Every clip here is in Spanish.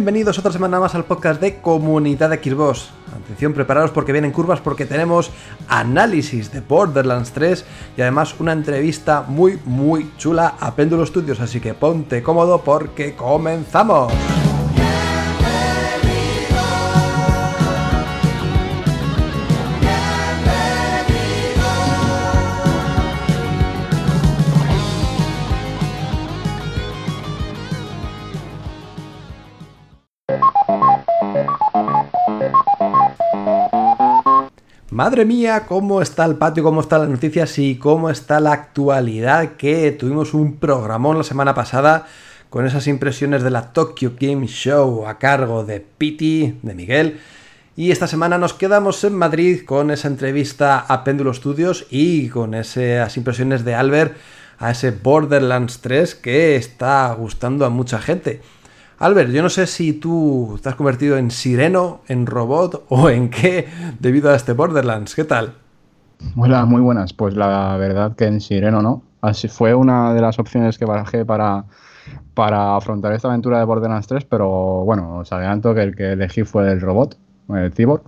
Bienvenidos otra semana más al podcast de Comunidad Xbox. Atención, preparados porque vienen curvas porque tenemos análisis de Borderlands 3 y además una entrevista muy muy chula a Péndulo Studios, así que ponte cómodo porque comenzamos. Madre mía, cómo está el patio, cómo están las noticias y cómo está la actualidad. Que tuvimos un programón la semana pasada con esas impresiones de la Tokyo Game Show a cargo de Piti, de Miguel. Y esta semana nos quedamos en Madrid con esa entrevista a Péndulo Studios y con esas impresiones de Albert a ese Borderlands 3 que está gustando a mucha gente. Albert, yo no sé si tú te has convertido en sireno, en robot o en qué debido a este Borderlands. ¿Qué tal? Hola, muy buenas. Pues la verdad que en sireno no. Así fue una de las opciones que barajé para, para afrontar esta aventura de Borderlands 3, pero bueno, os adelanto que el que elegí fue el robot, el cyborg,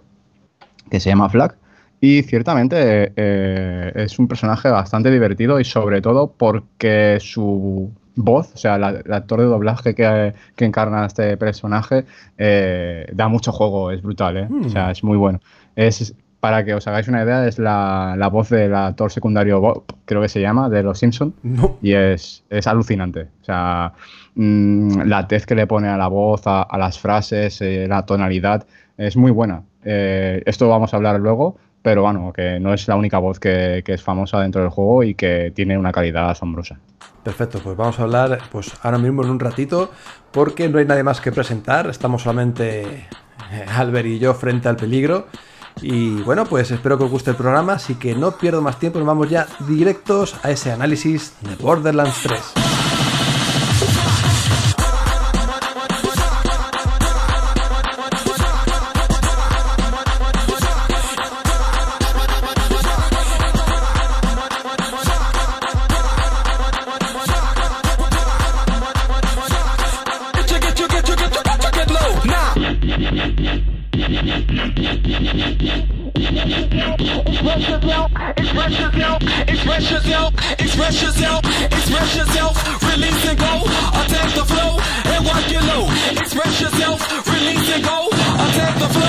que se llama Flag. Y ciertamente eh, es un personaje bastante divertido y sobre todo porque su voz, o sea, la- el actor de doblaje que, que encarna a este personaje, eh, da mucho juego, es brutal, ¿eh? O sea, es muy bueno. Es, para que os hagáis una idea, es la, la voz del actor secundario Bob, creo que se llama, de Los Simpson No. y es, es alucinante. O sea, mm, la tez que le pone a la voz, a, a las frases, eh, la tonalidad, es muy buena. Eh, esto vamos a hablar luego, pero bueno, que no es la única voz que, que es famosa dentro del juego y que tiene una calidad asombrosa. Perfecto, pues vamos a hablar pues ahora mismo en un ratito porque no hay nadie más que presentar, estamos solamente eh, Albert y yo frente al peligro. Y bueno, pues espero que os guste el programa, así que no pierdo más tiempo, nos vamos ya directos a ese análisis de Borderlands 3. Express yourself, release and go, attack the flow and. Express yourself, release and go, attack the flow.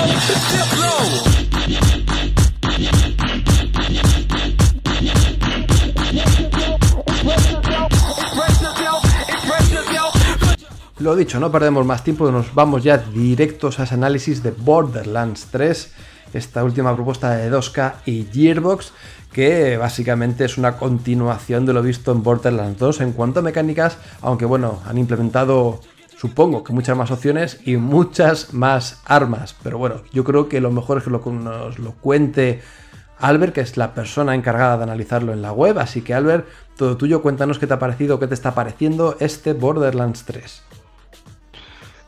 Lo dicho, no perdemos más tiempo, nos vamos ya directos a ese análisis de Borderlands 3, esta última propuesta de 2K y Gearbox, que básicamente es una continuación de lo visto en Borderlands 2 en cuanto a mecánicas, aunque bueno, han implementado supongo que muchas más opciones y muchas más armas, pero bueno, yo creo que lo mejor es que lo- nos lo cuente Albert, que es la persona encargada de analizarlo en la web, así que Albert, todo tuyo, cuéntanos qué te ha parecido, qué te está pareciendo este Borderlands 3.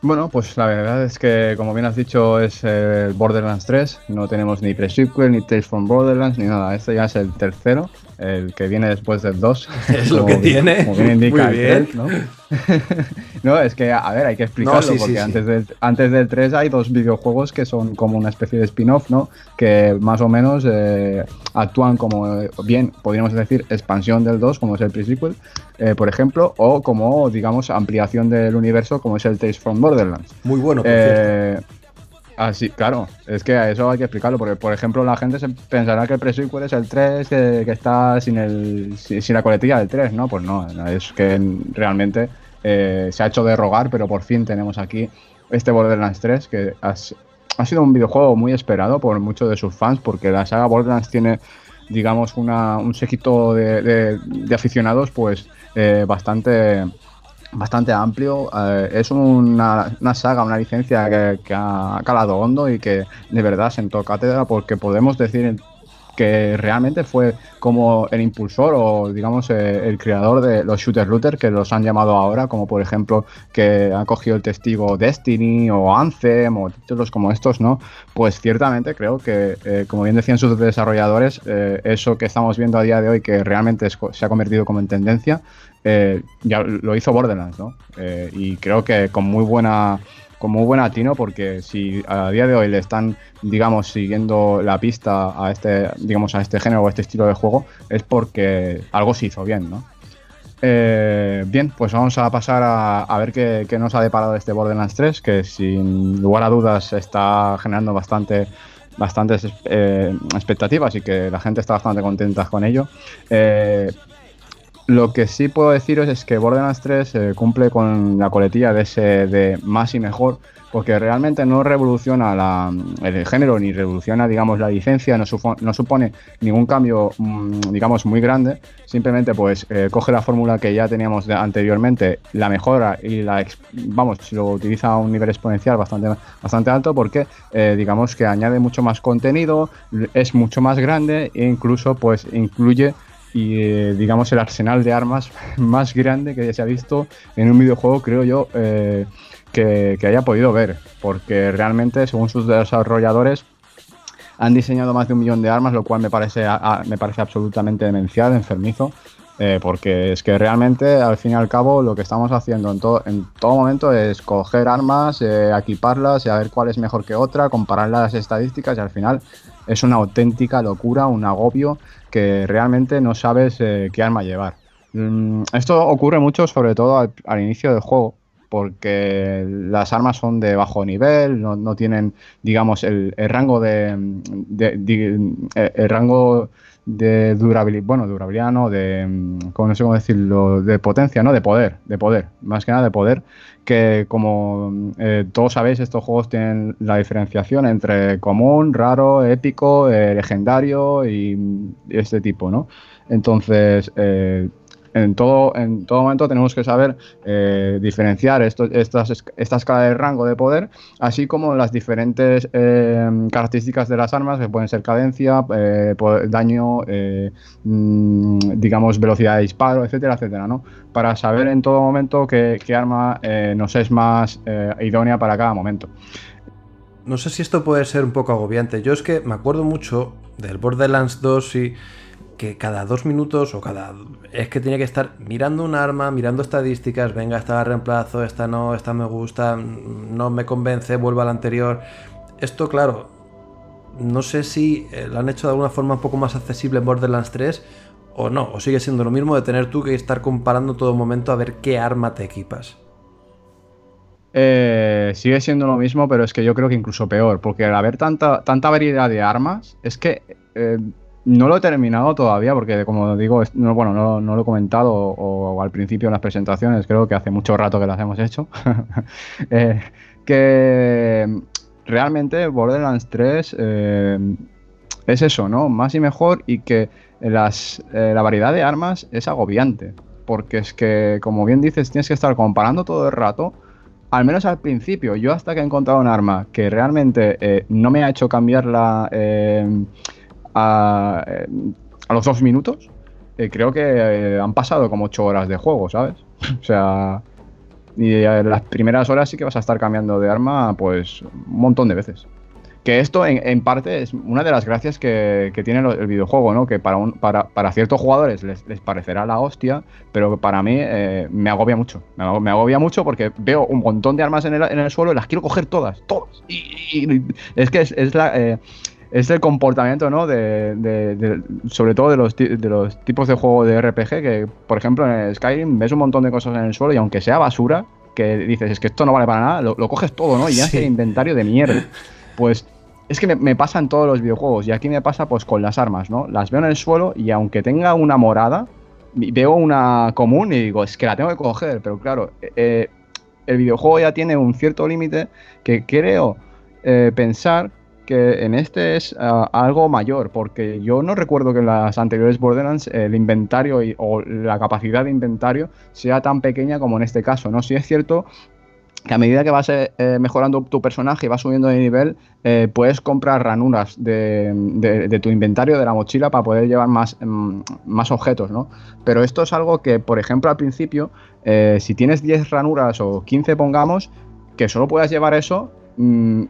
Bueno, pues la verdad es que, como bien has dicho, es el Borderlands 3. No tenemos ni pre-sequel, ni Tales from Borderlands, ni nada. Este ya es el tercero, el que viene después del 2. Es lo que bien- tiene. Como bien indica Muy el bien. ¿no? no, es que, a ver, hay que explicarlo, porque antes, Del, antes del 3 hay dos videojuegos que son como una especie de spin-off, ¿no? Que más o menos eh, actúan como, eh, bien, podríamos decir, expansión del 2, como es el pre-sequel, eh, por ejemplo, o como, digamos, ampliación del universo, como es el Tales from Borderlands. Muy bueno, por cierto. Así, claro, es que a eso hay que explicarlo, porque por ejemplo la gente se pensará que el pre-sequel es el 3 que, está sin, el, sin, la coletilla del 3, ¿no? Pues no, es que realmente eh, se ha hecho de rogar, pero por fin tenemos aquí este Borderlands 3 que ha sido un videojuego muy esperado por muchos de sus fans, porque la saga Borderlands tiene, digamos, una, un séquito de, aficionados pues eh, bastante bastante amplio. Eh, es una, saga, una licencia que, ha calado hondo y que de verdad sentó cátedra porque podemos decir que realmente fue como el impulsor o digamos eh, el creador de los shooter looter que los han llamado ahora, como por ejemplo que ha cogido el testigo Destiny o Anthem o títulos como estos, ¿no? Pues ciertamente creo que, eh, como bien decían sus desarrolladores, eso que estamos viendo a día de hoy que realmente se ha convertido como en tendencia, eh, ya lo hizo Borderlands, ¿no? Eh, y creo que con muy buena con muy buen atino porque si a día de hoy le están digamos siguiendo la pista a este digamos a este género o a este estilo de juego es porque algo se hizo bien no eh, bien pues vamos a pasar a, ver qué, nos ha deparado este Borderlands 3 que sin lugar a dudas está generando bastante bastantes expectativas y que la gente está bastante contenta con ello lo que sí puedo deciros es que Borderlands 3 eh, cumple con la coletilla de ese de más y mejor, porque realmente no revoluciona el género ni revoluciona, digamos, la licencia, no, supone ningún cambio, mm, digamos, muy grande. Simplemente, pues, eh, coge la fórmula que ya teníamos anteriormente, la mejora y la, vamos, lo utiliza a un nivel exponencial bastante, bastante alto, porque, eh, digamos, que añade mucho más contenido, es mucho más grande e incluso, pues, incluye y eh, digamos el arsenal de armas más grande que se ha visto en un videojuego, creo yo, eh, que, haya podido ver, porque realmente, según sus desarrolladores, han diseñado más de un millón de armas, lo cual me parece, me parece absolutamente demencial, enfermizo. Eh, porque es que realmente, al fin y al cabo, lo que estamos haciendo en todo, en todo momento es coger armas, equiparlas, y a ver cuál es mejor que otra, comparar las estadísticas y al final es una auténtica locura, un agobio que realmente no sabes eh, qué arma llevar. Mm, esto ocurre mucho, sobre todo al, inicio del juego, porque las armas son de bajo nivel, no, tienen, digamos, el, rango de, el rango de durabilidad, bueno, durabilidad no, de, mm, no sé cómo decirlo, de potencia, ¿no? De poder, de poder, más que nada de poder, que como eh, todos sabéis, estos juegos tienen la diferenciación entre común, raro, épico, eh, legendario y, este tipo, ¿no? Entonces, eh, en todo, en todo momento tenemos que saber eh, diferenciar estas, esta escala de rango de poder, así como las diferentes eh, características de las armas, que pueden ser cadencia, eh, daño, mm, digamos, velocidad de disparo, etcétera, etcétera, ¿no? Para saber en todo momento qué, qué arma nos es más idónea para cada momento. No sé si esto puede ser un poco agobiante. Yo es que me acuerdo mucho del Borderlands 2 y que cada dos minutos o cada... Es que tiene que estar mirando un arma, mirando estadísticas, venga, esta la reemplazo, esta no, esta me gusta, no me convence, vuelvo a la anterior. Esto, claro, no sé si eh, lo han hecho de alguna forma un poco más accesible en Borderlands 3 o no, o sigue siendo lo mismo de tener tú que estar comparando todo momento a ver qué arma te equipas. Eh, sigue siendo lo mismo, pero es que yo creo que incluso peor, porque al haber tanta, tanta variedad de armas, es que eh, no lo he terminado todavía porque, como digo, no, bueno, no, lo he comentado al principio en las presentaciones, creo que hace mucho rato que las hemos hecho. Eh, que realmente Borderlands 3 eh, es eso, ¿no? Más y mejor y que las, eh, la variedad de armas es agobiante. Porque es que, como bien dices, tienes que estar comparando todo el rato. Al menos al principio, yo hasta que he encontrado un arma que realmente no me ha hecho cambiar la a, los dos minutos, eh, creo que eh, han pasado como ocho horas de juego, ¿sabes? o sea, y en las primeras horas sí que vas a estar cambiando de arma, pues un montón de veces. que esto en, parte es una de las gracias que, tiene el videojuego, ¿no? Que para, un, para, para ciertos jugadores les, parecerá la hostia, pero para mí eh, me agobia mucho. Me, agobia mucho porque veo un montón de armas en el, en el suelo y las quiero coger todas, todas. Y, es que es, la... Eh, es el comportamiento, ¿no? De, sobre todo de los, de los tipos de juego de RPG que, por ejemplo, en Skyrim ves un montón de cosas en el suelo y aunque sea basura, que dices, es que esto no vale para nada, lo, coges todo, ¿no? Y haces el inventario de mierda. Pues es que me, pasa en todos los videojuegos y aquí me pasa pues con las armas, ¿no? Las veo en el suelo y aunque tenga una morada, veo una común y digo, es que la tengo que coger, pero claro, eh, el videojuego ya tiene un cierto límite que creo eh, pensar que en este es ah, algo mayor, porque yo no recuerdo que en las anteriores Borderlands el inventario o la capacidad de inventario sea tan pequeña como en este caso, ¿no? Si es cierto que a medida que vas eh, mejorando tu personaje y vas subiendo de nivel, eh, puedes comprar ranuras de, tu inventario, de la mochila, para poder llevar más, mm, más objetos, ¿no? Pero esto es algo que, por ejemplo, al principio, eh, si tienes 10 ranuras o 15, pongamos, que solo puedas llevar eso, mm,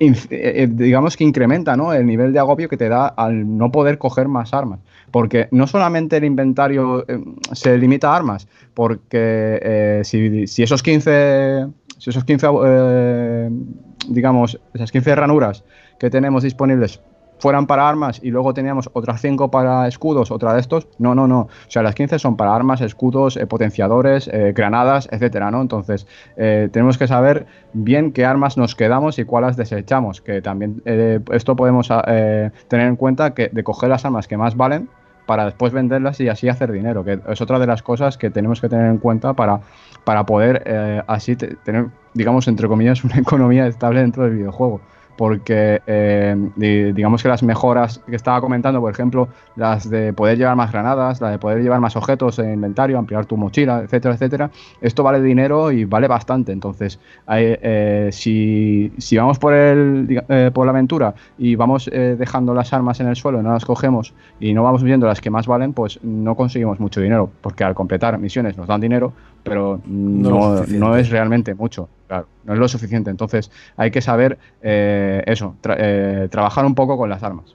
digamos que incrementa ¿no? el nivel de agobio que te da al no poder coger más armas. Porque no solamente el inventario se limita a armas, porque eh, si, esos 15, si esos 15 eh, digamos, esas 15 ranuras que tenemos disponibles fueran para armas y luego teníamos otras 5 para escudos, otra de estos, no, no, no. O sea, las 15 son para armas, escudos, eh, potenciadores, granadas, etcétera, ¿no? Entonces, tenemos que saber bien qué armas nos quedamos y cuáles desechamos. Que también esto podemos tener en cuenta que de coger las armas que más valen, para después venderlas y así hacer dinero, que es otra de las cosas que tenemos que tener en cuenta para, para poder eh, así tener, digamos, entre comillas, una economía estable dentro del videojuego porque eh, digamos que las mejoras que estaba comentando, por ejemplo, las de poder llevar más granadas, la de poder llevar más objetos en inventario, ampliar tu mochila, etcétera, etcétera, esto vale dinero y vale bastante. Entonces, eh, si, vamos por, el, eh, por la aventura y vamos dejando las armas en el suelo y no las cogemos y no vamos viendo las que más valen, pues no conseguimos mucho dinero, porque al completar misiones nos dan dinero, pero no, no es realmente mucho. Claro, no es lo suficiente. Entonces hay que saber eh, eso, eh, trabajar un poco con las armas,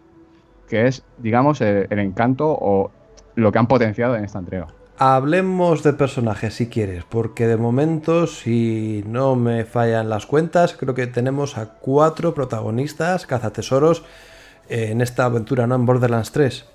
que es, digamos, el, encanto o lo que han potenciado en esta entrega. Hablemos de personajes si quieres, porque de momento, si no me fallan las cuentas, creo que tenemos a cuatro protagonistas, cazatesoros, en esta aventura, ¿no? En Borderlands 3.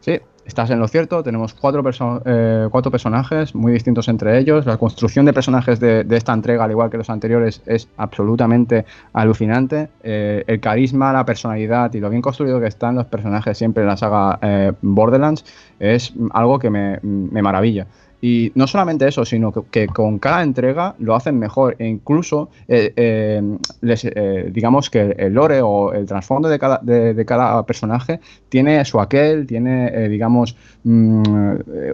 Sí, estás en lo cierto, tenemos cuatro, eh, cuatro personajes muy distintos entre ellos. La construcción de personajes de, esta entrega, al igual que los anteriores, es absolutamente alucinante. Eh, el carisma, la personalidad y lo bien construido que están los personajes siempre en la saga eh, Borderlands es algo que me maravilla. Y no solamente eso, sino que, con cada entrega lo hacen mejor e incluso eh, eh, eh, digamos que el lore o el trasfondo de cada, de, cada personaje tiene su aquel, tiene digamos mm,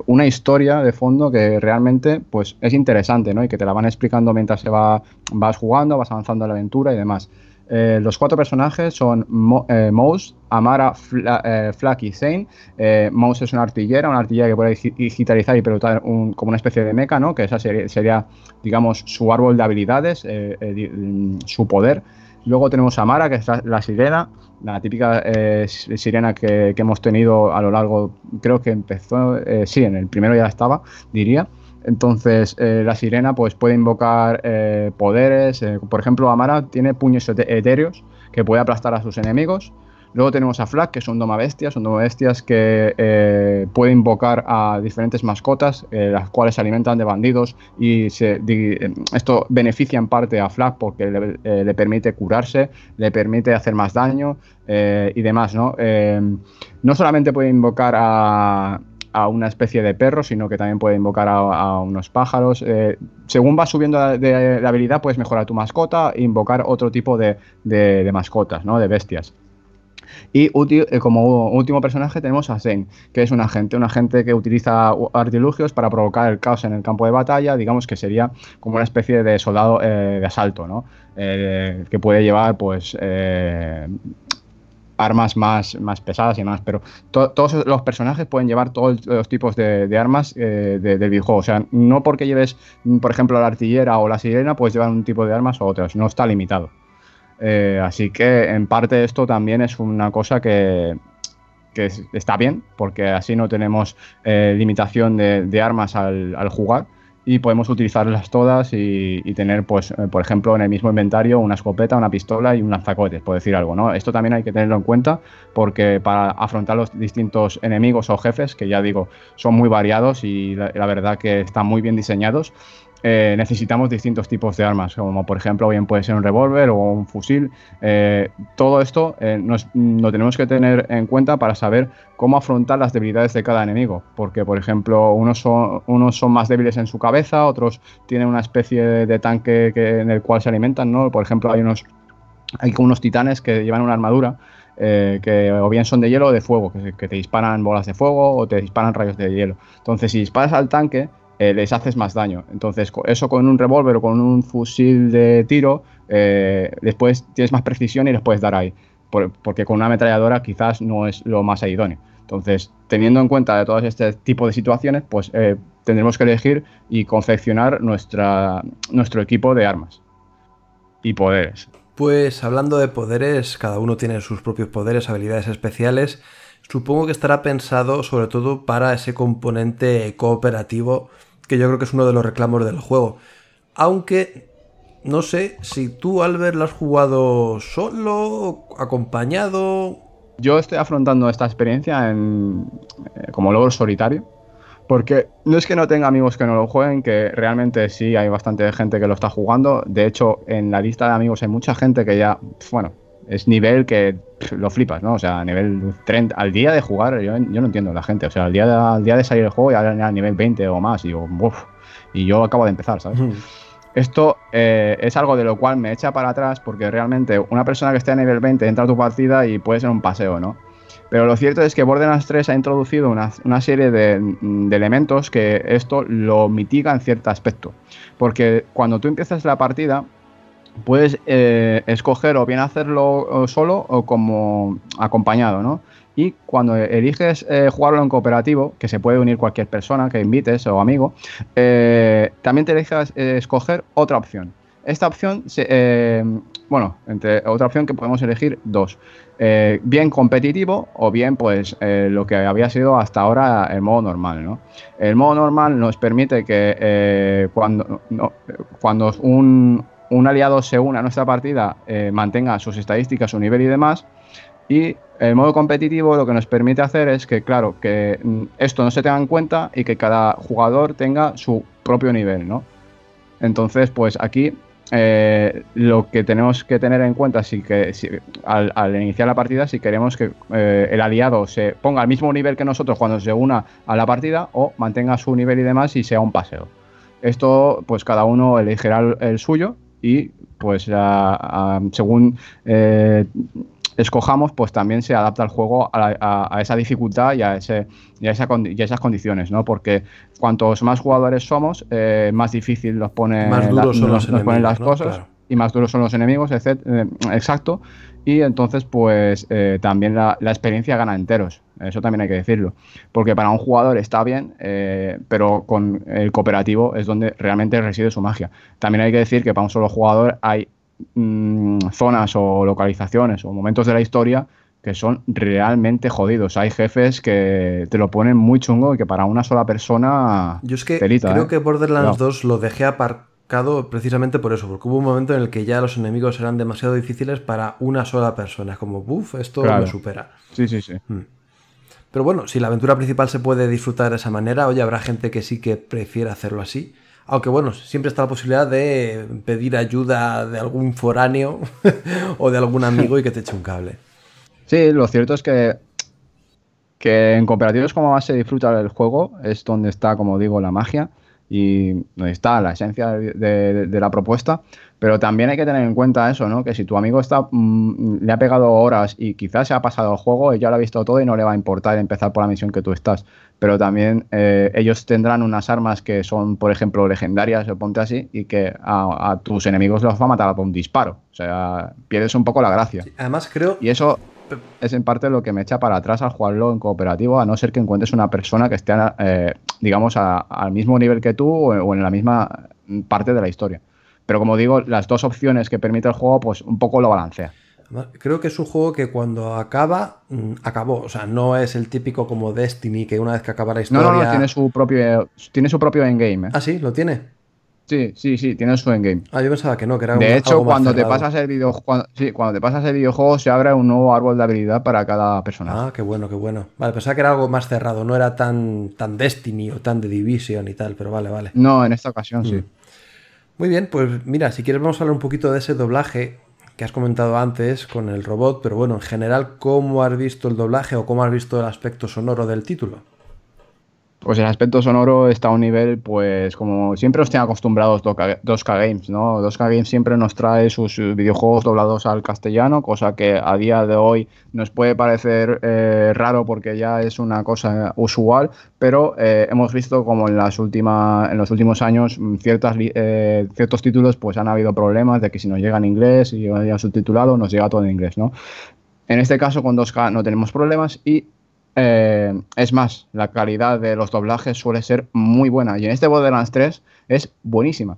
una historia de fondo que realmente pues es interesante ¿no? y que te la van explicando mientras se va, vas jugando, vas avanzando en la aventura y demás. Eh, los cuatro personajes son Mo, eh, Mouse, Amara, eh, Flack y Zane. Mouse es una artillera, una artillera que puede digitalizar y pilotar como una especie de mecha, ¿no? que esa sería, digamos, su árbol de habilidades, mm, su poder. Luego tenemos Amara, que es la, sirena, la típica sirena que, que, hemos tenido a lo largo, creo que empezó, sí, en el primero ya estaba, diría. Entonces, eh, la sirena pues, puede invocar eh, poderes. Eh, por ejemplo, Amara tiene puños etéreos que puede aplastar a sus enemigos. Luego tenemos a Flag, que son domabestias, son domabestias que puede invocar a diferentes mascotas, las cuales se alimentan de bandidos y esto beneficia en parte a Flag porque le, le, permite curarse, le permite hacer más daño y demás, ¿no? no solamente puede invocar a, a una especie de perro, sino que también puede invocar a, unos pájaros. Eh, según vas subiendo de, la habilidad, puedes mejorar tu mascota e invocar otro tipo de, mascotas, ¿no? de bestias. Y eh, como último personaje tenemos a Zen, que es un agente, un agente que utiliza artilugios para provocar el caos en el campo de batalla, digamos que sería como una especie de soldado eh, de asalto, ¿no? que puede llevar pues armas más, más pesadas y más, pero todos los personajes pueden llevar todos los tipos de, armas eh, del videojuego. O sea, no porque lleves, por ejemplo, la artillera o la sirena, puedes llevar un tipo de armas o otras, no está limitado. Eh, así que en parte esto también es una cosa que, que es- está bien, porque así no tenemos eh, limitación de, de armas al jugar y podemos utilizarlas todas y, tener, pues, eh, por ejemplo, en el mismo inventario una escopeta, una pistola y un lanzacohetes, por decir algo, ¿no? Esto también hay que tenerlo en cuenta porque para afrontar los distintos enemigos o jefes, que ya digo, son muy variados y la verdad que están muy bien diseñados, eh, necesitamos distintos tipos de armas, como por ejemplo bien puede ser un revólver o un fusil. Eh, todo esto eh, nos- lo tenemos que tener en cuenta para saber cómo afrontar las debilidades de cada enemigo, porque por ejemplo unos son, unos son más débiles en su cabeza, otros tienen una especie de, tanque que- en el cual se alimentan, ¿no? Por ejemplo hay unos, hay unos titanes que llevan una armadura eh, que o bien son de hielo o de fuego, que te disparan bolas de fuego o te disparan rayos de hielo. Entonces, si disparas al tanque, eh, les haces más daño. Entonces, eso con un revólver o con un fusil de tiro, eh, después tienes más precisión y les puedes dar ahí. Por- porque con una ametralladora quizás no es lo más idóneo. Entonces, teniendo en cuenta de todos este tipo de situaciones, pues eh, tendremos que elegir y confeccionar nuestra, nuestro equipo de armas y poderes. Pues hablando de poderes, cada uno tiene sus propios poderes, habilidades especiales. Supongo que estará pensado sobre todo para ese componente cooperativo que yo creo que es uno de los reclamos del juego. Aunque no sé si tú, Albert, lo has jugado solo, acompañado. Yo estoy afrontando esta experiencia en, eh, como logro solitario, porque no es que no tenga amigos que no lo jueguen, que realmente sí hay bastante gente que lo está jugando. De hecho, en la lista de amigos hay mucha gente que ya, bueno, es nivel que pf, lo flipas, ¿no? O sea, nivel 30, al día de jugar, yo, yo no entiendo la gente. O sea, al día de, al día de salir el juego ya era nivel 20 o más, y yo, "Buf", y yo acabo de empezar, ¿sabes? Esto eh, es algo de lo cual me echa para atrás porque realmente una persona que esté a nivel 20 entra a tu partida y puede ser un paseo, ¿no? Pero lo cierto es que Borderlands 3 ha introducido una, una serie de, de elementos que esto lo mitiga en cierto aspecto. Porque cuando tú empiezas la partida, puedes eh, escoger o bien hacerlo eh, solo o como acompañado, ¿no? Y cuando eliges eh, jugarlo en cooperativo, que se puede unir cualquier persona que invites o amigo, también te dejas escoger otra opción. Esta opción, bueno, entre otra opción que podemos elegir dos. Bien competitivo o bien pues lo que había sido hasta ahora el modo normal, ¿no? El modo normal nos permite que cuando, cuando un, un aliado se une a nuestra partida eh, mantenga sus estadísticas, su nivel y demás. Y el modo competitivo lo que nos permite hacer es que, claro, que mm, esto no se tenga en cuenta y que cada jugador tenga su propio nivel, ¿no? Entonces, pues aquí eh, lo que tenemos que tener en cuenta si que, al, iniciar la partida, si queremos que eh, el aliado se ponga al mismo nivel que nosotros cuando se una a la partida o mantenga su nivel y demás y sea un paseo. Esto, pues cada uno elegirá el, el suyo y pues a- a- según eh, escojamos, pues también se adapta el juego a, la- a- esa dificultad y a, ese, y, a esa y a esas condiciones, ¿no? Porque cuantos más jugadores somos, eh, más difícil nos pone Más duros son nos- los nos ponen las ¿no? cosas Claro. Y más duros son los enemigos, etc- eh, exacto. Y entonces, pues eh, también la, la experiencia gana enteros. Eso también hay que decirlo. Porque para un jugador está bien, eh, pero con el cooperativo es donde realmente reside su magia. También hay que decir que para un solo jugador hay mm, zonas o localizaciones o momentos de la historia que son realmente jodidos. Hay jefes que te lo ponen muy chungo y que para una sola persona. Yo es que telita, creo ¿eh? que Borderlands Cuidado. 2 lo dejé precisamente por eso, porque hubo un momento en el que ya los enemigos eran demasiado difíciles para una sola persona. Es como, buf, esto Claro. me supera. Sí, sí, sí. Pero bueno, si la aventura principal se puede disfrutar de esa manera, oye, habrá gente que sí que prefiere hacerlo así. Aunque bueno, siempre está la posibilidad de pedir ayuda de algún foráneo o de algún amigo y que te eche un cable. Sí, lo cierto es que, que en cooperativos como más se disfruta del juego es donde está, como digo, la magia y está la esencia de, de- de la propuesta. Pero también hay que tener en cuenta eso, ¿no? Que si tu amigo está, mm, le ha pegado horas y quizás se ha pasado el juego, ya lo ha visto todo y no le va a importar empezar por la misión que tú estás. Pero también eh, ellos tendrán unas armas que son, por ejemplo, legendarias, o ponte así, y que a, a tus enemigos los va a matar por un disparo. O sea, pierdes un poco la gracia. Además, creo Y eso es en parte lo que me echa para atrás al jugarlo en cooperativo, a no ser que encuentres una persona que esté, eh, digamos, a- al mismo nivel que tú o, o en la misma parte de la historia. Pero como digo, las dos opciones que permite el juego, pues un poco lo balancea. Creo que es un juego que cuando acaba, mm, acabó. O sea, no es el típico como Destiny, que una vez que acaba la historia. No, no, no tiene su propio, tiene su propio endgame. ¿eh? Ah, sí, lo tiene. Sí, sí, sí, tiene su endgame. Ah, yo pensaba que no, que era De un- hecho, algo más cuando te, cerrado. pasas el video, cuando, sí, cuando te pasas el videojuego se abre un nuevo árbol de habilidad para cada personaje. Ah, qué bueno, qué bueno. Vale, pensaba que era algo más cerrado, no era tan, tan Destiny o tan de Division y tal, pero vale, vale. No, en esta ocasión sí. Muy bien, pues mira, si quieres vamos a hablar un poquito de ese doblaje que has comentado antes con el robot, pero bueno, en general, ¿cómo has visto el doblaje o cómo has visto el aspecto sonoro del título? Pues el aspecto sonoro está a un nivel, pues como siempre nos tienen acostumbrados 2K 2K Games, ¿no? 2K Games siempre nos trae sus videojuegos doblados al castellano, cosa que a día de hoy nos puede parecer eh, raro porque ya es una cosa usual, pero eh, hemos visto como en, las últimas, en los últimos años mm, ciertas, eh, ciertos títulos pues han habido problemas de que si nos llega en inglés y ya subtitulado nos llega todo en inglés, ¿no? En este caso con 2K no tenemos problemas y eh, es más, la calidad de los doblajes suele ser muy buena y en este Borderlands 3 es buenísima.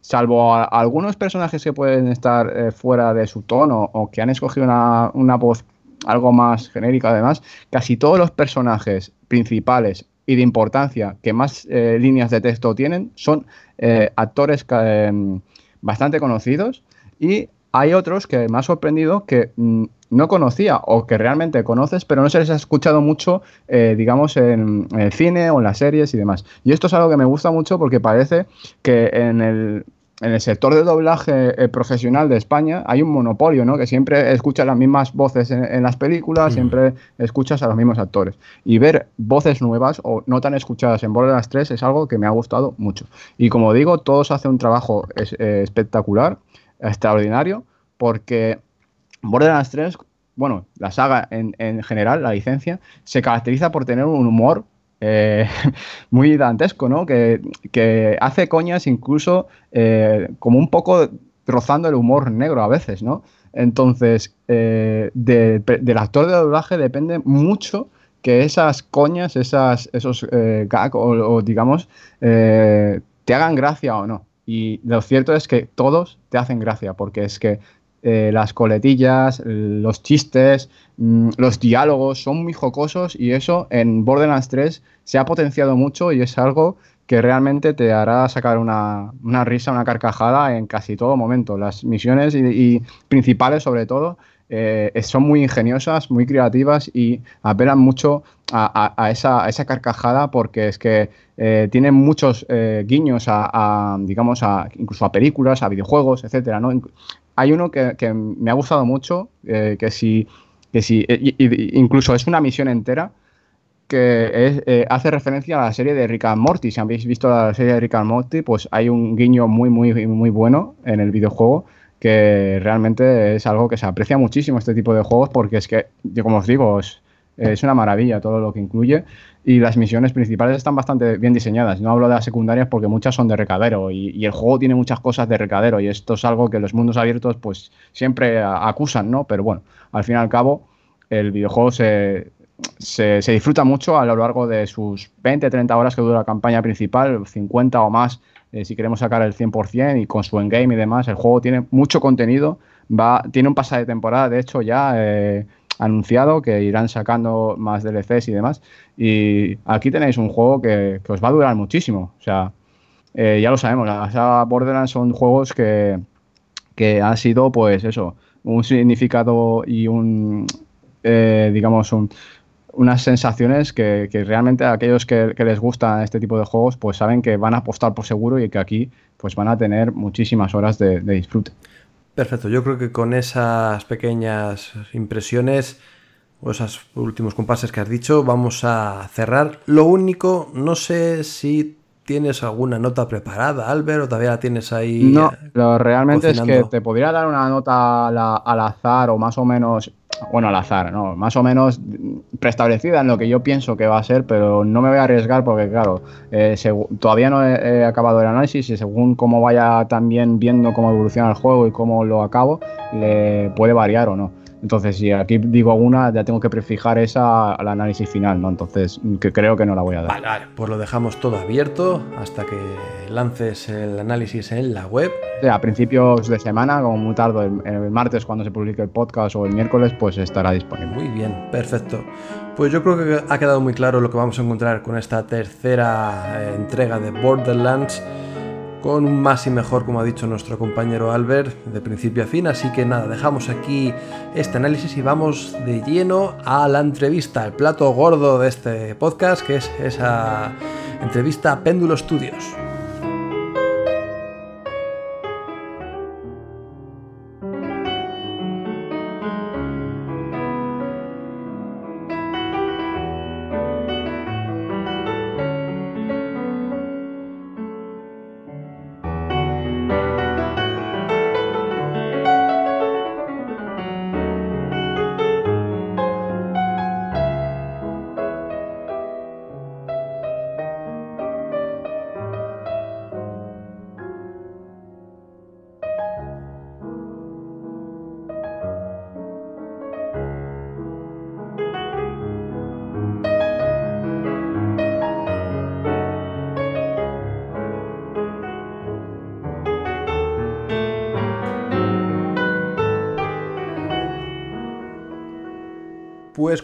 Salvo a- algunos personajes que pueden estar eh, fuera de su tono o que han escogido una, voz algo más genérica además, casi todos los personajes principales y de importancia que más eh, líneas de texto tienen son actores em, bastante conocidos y hay otros que me ha sorprendido que mm, no conocía o que realmente conoces, pero no se les ha escuchado mucho, eh, digamos, en, en el cine o en las series y demás. Y esto es algo que me gusta mucho porque parece que en el, en el sector de doblaje eh, profesional de España hay un monopolio, ¿no? Que siempre escuchas las mismas voces en, en las películas, siempre escuchas a los mismos actores. Y ver voces nuevas o no tan escuchadas en Borderlands 3 es algo que me ha gustado mucho. Y como digo, todos hacen un trabajo es- eh, espectacular, extraordinario, porque Borderlands 3, bueno, la saga en, en general, la licencia, se caracteriza por tener un humor eh, muy dantesco, ¿no? Que, que hace coñas incluso eh, como un poco rozando el humor negro a veces, ¿no? Entonces, eh, de- del actor de doblaje depende mucho que esas coñas, esas, esos gag o, digamos, te hagan gracia o no. Y lo cierto es que todos te hacen gracia, porque es que eh, las coletillas, los chistes, mm, los diálogos son muy jocosos y eso en Borderlands 3 se ha potenciado mucho y es algo que realmente te hará sacar una, una risa, una carcajada en casi todo momento. Las misiones y, y principales sobre todo eh, son muy ingeniosas, muy creativas y apelan mucho a, esa, carcajada porque es que eh, tienen muchos eh, guiños a, digamos, incluso a películas, a videojuegos, etcétera, Hay uno que, me ha gustado mucho, eh, que si, que si incluso es una misión entera que hace referencia a la serie de Rick and Morty. Si habéis visto la serie de Rick and Morty, pues hay un guiño muy, muy, muy bueno en el videojuego que realmente es algo que se aprecia muchísimo este tipo de juegos porque es que, como os digo, es, es una maravilla todo lo que incluye y las misiones principales están bastante bien diseñadas. No hablo de las secundarias porque muchas son de recadero y, el juego tiene muchas cosas de recadero y esto es algo que los mundos abiertos pues siempre acusan, ¿no? Pero bueno, al fin y al cabo el videojuego se, se, se disfruta mucho a lo largo de sus 20, 30 horas que dura la campaña principal, 50 o más eh, si queremos sacar el 100% y con su endgame y demás. El juego tiene mucho contenido, va, tiene un pase de temporada, de hecho ya eh, anunciado que irán sacando más DLCs y demás. Y aquí tenéis un juego que, que os va a durar muchísimo. O sea, eh, ya lo sabemos, la saga Borderlands son juegos que, que han sido, pues eso, un significado y un, eh, digamos, un, unas sensaciones que, que realmente a aquellos que, que les gustan este tipo de juegos, pues saben que van a apostar por seguro y que aquí pues van a tener muchísimas horas de, de disfrute. Perfecto, yo creo que con esas pequeñas impresiones o esos últimos compases que has dicho, vamos a cerrar. Lo único, no sé si tienes alguna nota preparada, Albert, o todavía la tienes ahí. No, lo realmente es que te podría dar una nota al, al azar o más o menos, bueno, al azar, ¿no? Más o menos preestablecida en lo que yo pienso que va a ser, pero no me voy a arriesgar porque, claro, eh, todavía no he, he acabado el análisis y según cómo vaya también viendo cómo evoluciona el juego y cómo lo acabo, le puede variar o no. Entonces, si aquí digo alguna, ya tengo que prefijar esa al análisis final, ¿no? Entonces, que creo que no la voy a dar. Vale, vale, pues lo dejamos todo abierto hasta que lances el análisis en la web. Sea, a principios de semana, como muy tarde, el, el martes cuando se publique el podcast o el miércoles, pues estará disponible. Muy bien, perfecto. Pues yo creo que ha quedado muy claro lo que vamos a encontrar con esta tercera entrega de Borderlands con un más y mejor, como ha dicho nuestro compañero Albert, de principio a fin. Así que nada, dejamos aquí este análisis y vamos de lleno a la entrevista, el plato gordo de este podcast, que es esa entrevista a Péndulo Studios.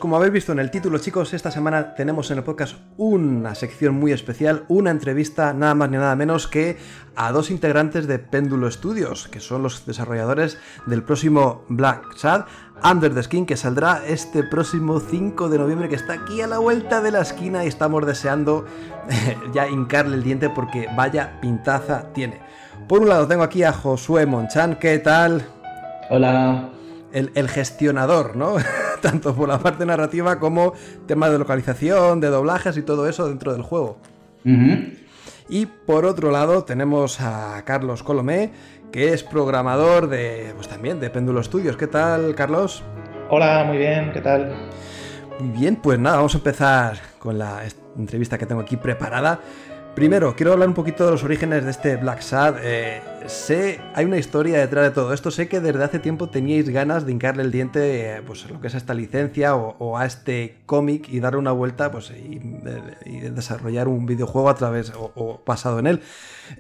Como habéis visto en el título, chicos, esta semana tenemos en el podcast una sección muy especial, una entrevista nada más ni nada menos que a dos integrantes de Péndulo Studios, que son los desarrolladores del próximo Black Sad Under the Skin, que saldrá este próximo 5 de noviembre, que está aquí a la vuelta de la esquina y estamos deseando ya hincarle el diente porque vaya pintaza tiene. Por un lado tengo aquí a Josué Monchan, ¿qué tal? Hola. El, el gestionador, ¿no? Tanto por la parte narrativa como temas de localización, de doblajes y todo eso dentro del juego. Y por otro lado tenemos a Carlos Colomé, que es programador de, pues también de Péndulo Studios. ¿Qué tal, Carlos? Hola, muy bien, ¿qué tal? Muy bien, pues nada, vamos a empezar con la entrevista que tengo aquí preparada. Primero, quiero hablar un poquito de los orígenes de este Black Sad. Eh, sé, hay una historia detrás de todo esto. Sé que desde hace tiempo teníais ganas de hincarle el diente eh, pues, a lo que es esta licencia o, a este cómic y darle una vuelta pues, y, y desarrollar un videojuego a través o, o basado en él.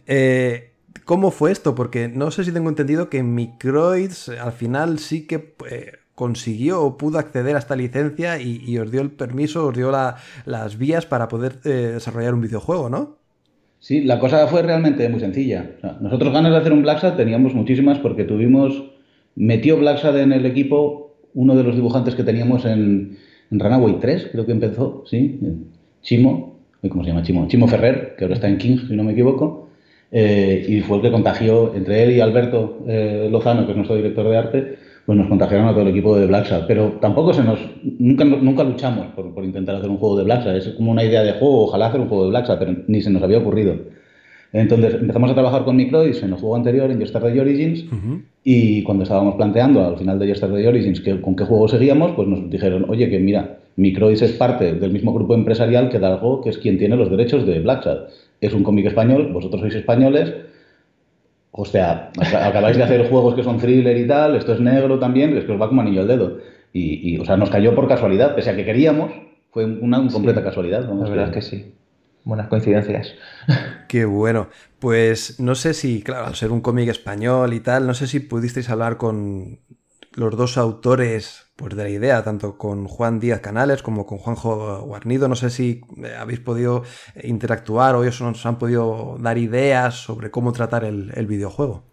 Eh, ¿Cómo fue esto? Porque no sé si tengo entendido que Microids eh, al final sí que eh, consiguió o pudo acceder a esta licencia y, os dio el permiso, os dio la- las vías para poder eh, desarrollar un videojuego, ¿no? Sí, la cosa fue realmente muy sencilla. Nosotros ganas de hacer un Blacksad teníamos muchísimas porque tuvimos, metió Blacksad en el equipo uno de los dibujantes que teníamos en, en Runaway 3, creo que empezó, sí, Chimo, ¿cómo se llama Chimo? Chimo Ferrer, que ahora está en King, si no me equivoco, eh, y fue el que contagió, entre él y Alberto eh, Lozano, que es nuestro director de arte, pues nos contagiaron a todo el equipo de Blacksad. Pero tampoco se nos, nunca, nunca luchamos por, por intentar hacer un juego de Blacksad. Es como una idea de juego, ojalá hacer un juego de Blacksad, pero ni se nos había ocurrido. Entonces empezamos a trabajar con Microids en el juego anterior, en Yesterday Origins, y cuando estábamos planteando al final de Yesterday Origins que, con qué juego seguíamos, pues nos dijeron, oye, que mira, Microids es parte del mismo grupo empresarial que Dalgo, que es quien tiene los derechos de Blacksad. Es un cómic español, vosotros sois españoles, o sea, ac- acabáis de hacer juegos que son thriller y tal, esto es negro también, es que os va como anillo al dedo. Y, y, o sea, nos cayó por casualidad, pese a que queríamos, fue una completa casualidad. vamos, La verdad es que sí. Buenas coincidencias. Qué bueno. Pues no sé si, claro, al ser un cómic español y tal, no sé si pudisteis hablar con los dos autores pues, de la idea, tanto con Juan Díaz Canales como con Juanjo Guarnido. No sé si eh, habéis podido interactuar o ellos nos han podido dar ideas sobre cómo tratar el, videojuego.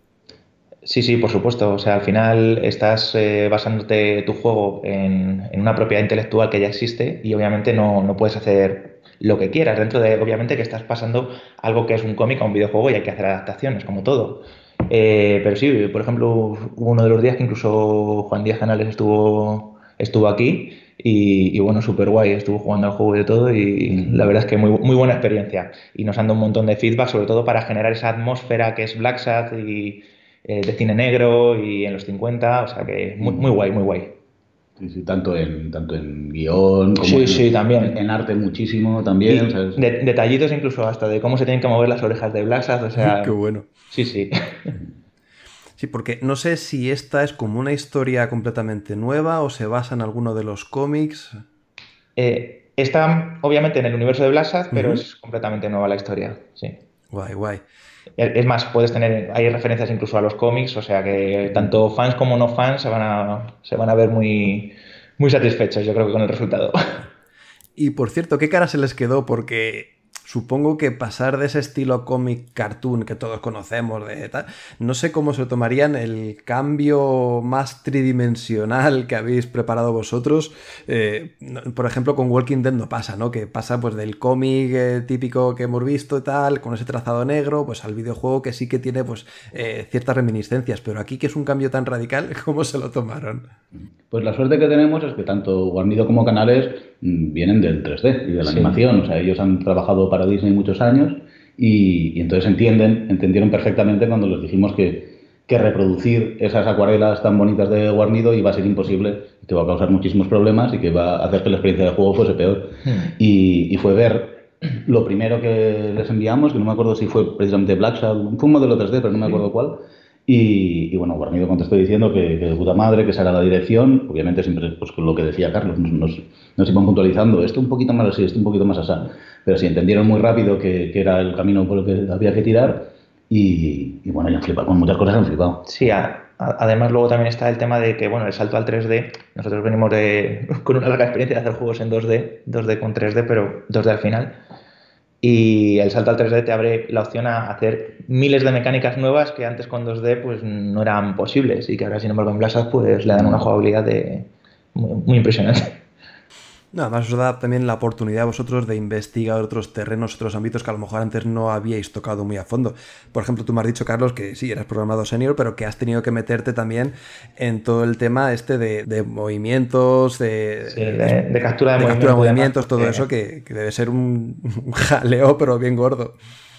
Sí, sí, por supuesto. O sea, al final estás eh, basándote tu juego en, en una propiedad intelectual que ya existe y obviamente no, no puedes hacer lo que quieras. Dentro de, obviamente, que estás pasando algo que es un cómic a un videojuego y hay que hacer adaptaciones, como todo. Eh, pero sí, por ejemplo, hubo uno de los días que incluso Juan Díaz Canales estuvo, estuvo aquí y, y bueno, súper guay, estuvo jugando al juego y de todo y la verdad es que muy, muy buena experiencia. Y nos han dado un montón de feedback, sobre todo para generar esa atmósfera que es Black Sad y eh, de cine negro y en los 50, o sea que muy, muy guay, muy guay. Sí, sí, tanto en, tanto en guion como Sí, en, sí, también. en, en arte muchísimo también. Y ¿sabes? de- detallitos incluso hasta de cómo se tienen que mover las orejas de Black Sad, o sea, Qué bueno. sí, sí. Sí, porque no sé si esta es como una historia completamente nueva o se basa en alguno de los cómics. Eh, está obviamente en el universo de Blasad, pero es completamente nueva la historia, sí. Guay, guay. Es más, puedes tener, hay referencias incluso a los cómics, o sea que tanto fans como no fans se van a, se van a ver muy, muy satisfechos, yo creo con el resultado. Y por cierto, ¿qué cara se les quedó? Porque supongo que pasar de ese estilo cómic cartoon que todos conocemos, de tal, no sé cómo se lo tomarían el cambio más tridimensional que habéis preparado vosotros. Eh, por ejemplo, con Walking Dead no pasa, ¿no? Que pasa pues del cómic eh, típico que hemos visto y tal, con ese trazado negro, pues al videojuego que sí que tiene pues eh, ciertas reminiscencias, pero aquí que es un cambio tan radical, ¿cómo se lo tomaron? Pues la suerte que tenemos es que tanto Guarnido como Canales mm, vienen del 3D y de la Sí. animación. O sea, ellos han trabajado para Disney muchos años y, y entonces entienden, entendieron perfectamente cuando les dijimos que, que reproducir esas acuarelas tan bonitas de Guarnido iba a ser imposible, que iba a causar muchísimos problemas y que iba a hacer que la experiencia de juego fuese peor. Y, y fue ver lo primero que les enviamos, que no me acuerdo si fue precisamente Black Shadow, fue un modelo 3D, pero no me acuerdo cuál. Y, y bueno, Guarnido contestó diciendo que, que de puta madre, que esa era la dirección. Obviamente siempre pues, con lo que decía Carlos, nos, nos, nos iban puntualizando, esto un poquito más así, esto un poquito más así. Pero sí, entendieron muy rápido que, que era el camino por el que había que tirar. Y, y bueno, ya han flipado, con muchas cosas han flipado. Sí, a- a- además luego también está el tema de que, bueno, el salto al 3D, nosotros venimos de, con una larga experiencia de hacer juegos en 2D, 2D con 3D, pero 2D al final. Y el salto al 3D te abre la opción a hacer miles de mecánicas nuevas que antes con 2D pues no eran posibles y que ahora sin embargo en Blasad pues le dan una jugabilidad de, muy, muy impresionante. Nada más os da también la oportunidad a vosotros de investigar otros terrenos, otros ámbitos que a lo mejor antes no habíais tocado muy a fondo. Por ejemplo, tú me has dicho, Carlos, que sí, eras programador senior, pero que has tenido que meterte también en todo el tema este de, de movimientos, de, Sí, de- de captura de captura movimientos, todo eso, que, que debe ser un, un jaleo, pero bien gordo.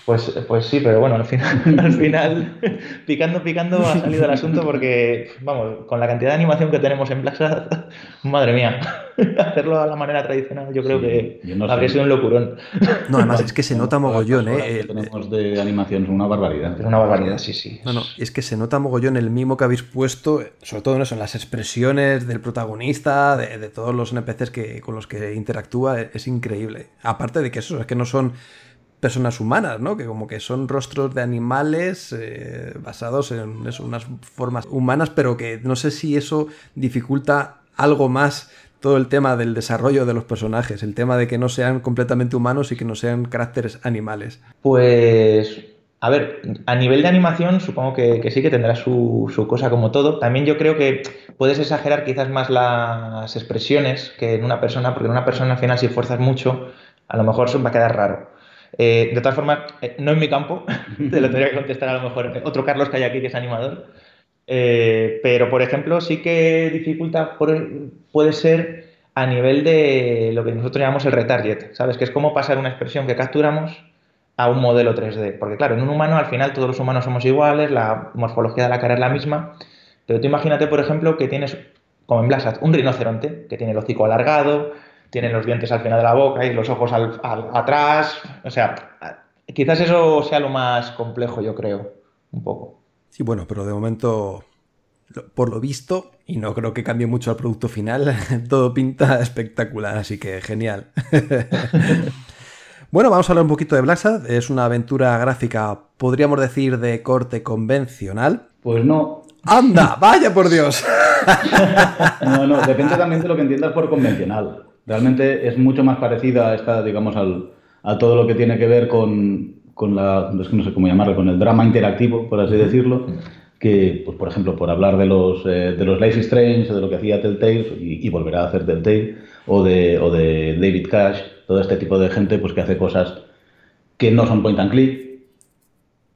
Pues, pues sí, pero bueno, al final, al final, picando, picando, ha salido el asunto porque, vamos, con la cantidad de animación que tenemos en Plaza, madre mía, hacerlo a la manera tradicional yo creo Sí, que yo no sé. habría sido un locurón. No, además es que se nota mogollón, ¿eh? que El- tenemos de animación son una barbaridad. Es una barbaridad, sí, sí. No, no, es que se nota mogollón el mimo que habéis puesto, sobre todo en eso, en las expresiones del protagonista, de, de todos los NPCs que, con los que interactúa, es, es increíble. Aparte de que eso, es que no son personas humanas, ¿no? Que como que son rostros de animales eh, basados en eso, unas formas humanas, pero que no sé si eso dificulta algo más todo el tema del desarrollo de los personajes, el tema de que no sean completamente humanos y que no sean caracteres animales. Pues, a ver, a nivel de animación supongo que, que sí que tendrá su, su cosa como todo. También yo creo que puedes exagerar quizás más las expresiones que en una persona, porque en una persona al final si fuerzas mucho, a lo mejor va a quedar raro. Eh, de todas formas, eh, no en mi campo, te lo tendría que contestar a lo mejor otro Carlos que hay aquí que es animador. Eh, pero, por ejemplo, sí que dificulta, por- puede ser a nivel de lo que nosotros llamamos el retarget, ¿sabes? Que es como pasar una expresión que capturamos a un modelo 3D. Porque, claro, en un humano al final todos los humanos somos iguales, la morfología de la cara es la misma, pero tú imagínate, por ejemplo, que tienes, como en Blasad, un rinoceronte que tiene el hocico alargado, tiene los dientes al final de la boca y los ojos al- al- atrás. O sea, quizás eso sea lo más complejo, yo creo, un poco. Sí, bueno, pero de momento, por lo visto, y no creo que cambie mucho al producto final, todo pinta espectacular, así que genial. bueno, vamos a hablar un poquito de Blacksad. Es una aventura gráfica, podríamos decir, de corte convencional. Pues no, ¡Anda! ¡Vaya por Dios! No, no, depende también de lo que entiendas por convencional. Realmente es mucho más parecida a esta, digamos, al, a todo lo que tiene que ver con, con la, es que no sé cómo llamarlo, con el drama interactivo, por así decirlo, que, pues, por ejemplo, por hablar de los, eh, de los is Strange o de lo que hacía Telltale, y, y volverá a hacer Telltale, o de, o de David Cash, todo este tipo de gente pues, que hace cosas que no son point and click,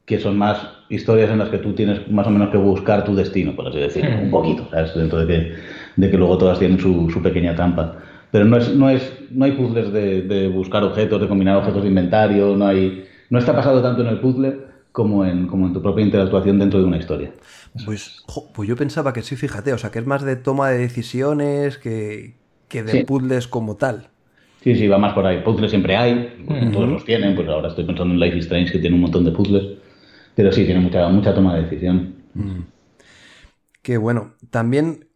que son más historias en las que tú tienes más o menos que buscar tu destino, por así decirlo, un poquito, ¿sabes? Dentro de que, de que luego todas tienen su, su pequeña trampa. Pero no, es, no, es, no hay puzzles de, de buscar objetos, de combinar objetos de inventario, no, hay, no está pasado tanto en el puzzle como en, como en tu propia interactuación dentro de una historia. Pues, jo, pues yo pensaba que sí, fíjate, o sea, que es más de toma de decisiones que, que de Sí. puzzles como tal. Sí, sí, va más por ahí. Puzzles siempre hay, todos los tienen, pues ahora estoy pensando en Life is Strange que tiene un montón de puzzles, pero sí, tiene mucha, mucha toma de decisión. Qué bueno. También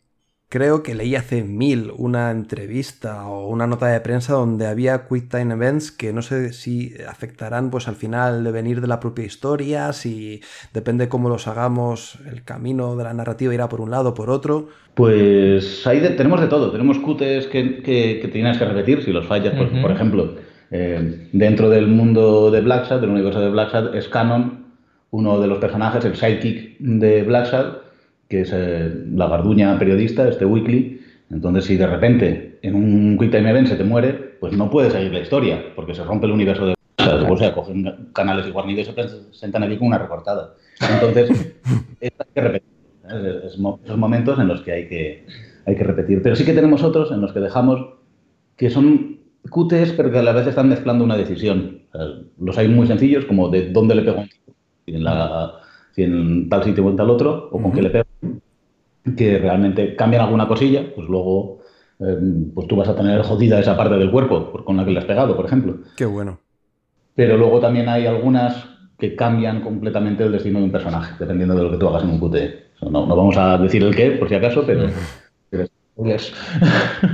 creo que leí hace mil una entrevista o una nota de prensa donde había Quick Time Events que no sé si afectarán pues al final de venir de la propia historia, si depende cómo los hagamos, el camino de la narrativa irá por un lado o por otro. Pues ahí de- tenemos de todo. Tenemos QTs que, que- que tienes que repetir si los fallas. por, ejemplo, eh, dentro del mundo de Blacksad, del universo de Blacksad, es canon uno de los personajes, el sidekick de Blacksad, que es eh, la garduña periodista, este Weekly. Entonces, si de repente en un Quick Time Event se te muere, pues no puedes seguir la historia, porque se rompe el universo de. O sea, cogen canales y guarnidos y se presentan aquí con una recortada. Entonces, hay que repetir. Es- esos momentos en los que hay que, hay que repetir. Pero sí que tenemos otros en los que dejamos que son QTs, pero que a la vez están mezclando una decisión. O sea, los hay muy sencillos, como de dónde le pego un tiro, si en, la, si en tal sitio o en tal otro, o con qué le pego, que realmente cambian alguna cosilla, pues luego eh, pues tú vas a tener jodida esa parte del cuerpo por- con la que le has pegado, por ejemplo. Qué bueno. Pero luego también hay algunas que cambian completamente el destino de un personaje, dependiendo de lo que tú hagas en un QTE. O sea, no, no vamos a decir el qué, por si acaso, pero... pero es-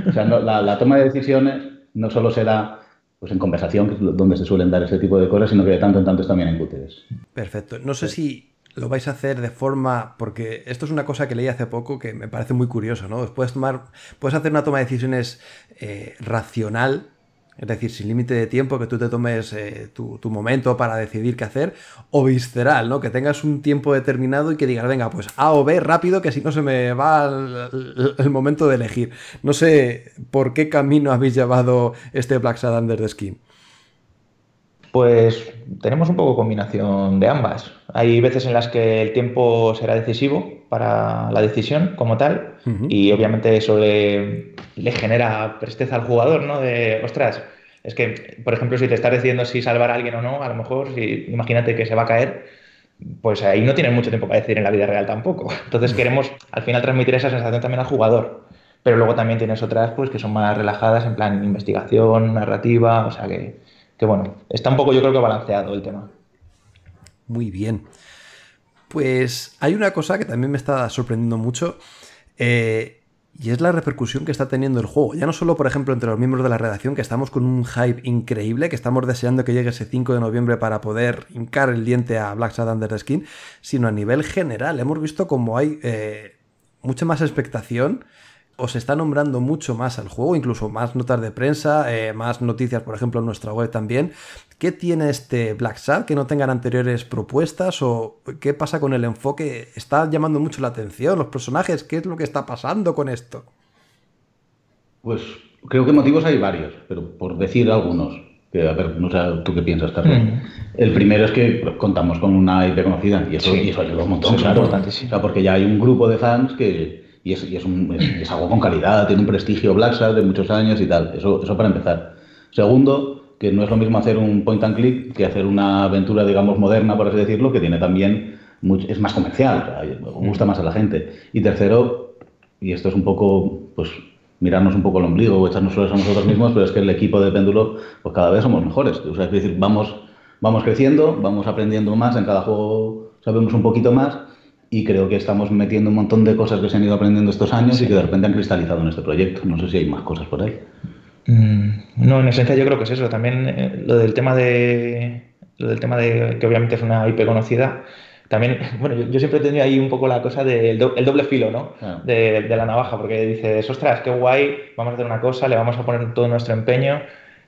o sea, no- la, la toma de decisiones no solo será pues, en conversación, que es donde se suelen dar ese tipo de cosas, sino que de tanto en tanto es también en QTEs. Perfecto. No sé si lo vais a hacer de forma. Porque esto es una cosa que leí hace poco que me parece muy curioso, ¿no? Puedes tomar. Puedes hacer una toma de decisiones eh, racional. Es decir, sin límite de tiempo, que tú te tomes eh, tu, momento para decidir qué hacer, o visceral, ¿no? Que tengas un tiempo determinado y que digas, venga, pues A o B rápido, que si no se me va el, momento de elegir. No sé por qué camino habéis llevado este Black Under the Skin. Pues tenemos un poco combinación de ambas. Hay veces en las que el tiempo será decisivo para la decisión como tal y obviamente eso le, le genera presteza al jugador, ¿no? De, ostras, es que, por ejemplo, si te estás decidiendo si salvar a alguien o no, a lo mejor, si, imagínate que se va a caer, pues ahí no tienes mucho tiempo para decidir en la vida real tampoco. Entonces queremos al final transmitir esa sensación también al jugador. Pero luego también tienes otras pues que son más relajadas, en plan investigación, narrativa, o sea que, que bueno, está un poco yo creo que balanceado el tema. Muy bien. Pues hay una cosa que también me está sorprendiendo mucho. eh, y es la repercusión que está teniendo el juego. Ya no solo, por ejemplo, entre los miembros de la redacción, que estamos con un hype increíble, que estamos deseando que llegue ese 5 de noviembre para poder hincar el diente a Black Sad Under the Skin, sino a nivel general. Hemos visto como hay eh, mucha más expectación. O se está nombrando mucho más al juego, incluso más notas de prensa, eh, más noticias, por ejemplo, en nuestra web también. ¿Qué tiene este Black Sad que no tengan anteriores propuestas? ¿O qué pasa con el enfoque? ¿Está llamando mucho la atención los personajes? ¿Qué es lo que está pasando con esto? Pues creo que motivos hay varios, pero por decir algunos, que a ver, no sé tú qué piensas, Carlos. Mm. El primero es que contamos con una IP conocida y eso, Sí. y eso ayuda un montón, Eso es claro. importantísimo. O sea, porque ya hay un grupo de fans que. Y es, y es, un- es- es algo con calidad, tiene un prestigio Blacksad de muchos años y tal. Eso, eso para empezar. Segundo, que no es lo mismo hacer un point and click que hacer una aventura, digamos, moderna, por así decirlo, que tiene también. much- es más comercial, o sea, gusta más a la gente. Y tercero, y esto es un poco, pues, mirarnos un poco el ombligo o echarnos flores a nosotros mismos, pero es que el equipo de Péndulo, pues cada vez somos mejores. O sea, es decir, vamos, vamos creciendo, vamos aprendiendo más, en cada juego sabemos un poquito más y creo que estamos metiendo un montón de cosas que se han ido aprendiendo estos años y que de repente han cristalizado en este proyecto. No sé si hay más cosas por ahí. Mm, No, en esencia yo creo que es eso. También eh, lo del tema de lo del tema de que obviamente es una IP conocida. También, bueno, yo, yo siempre he tenido ahí un poco la cosa del do- el doble filo, ¿no? Claro. De, de la navaja, porque dices, ostras, qué guay, vamos a hacer una cosa, le vamos a poner todo nuestro empeño,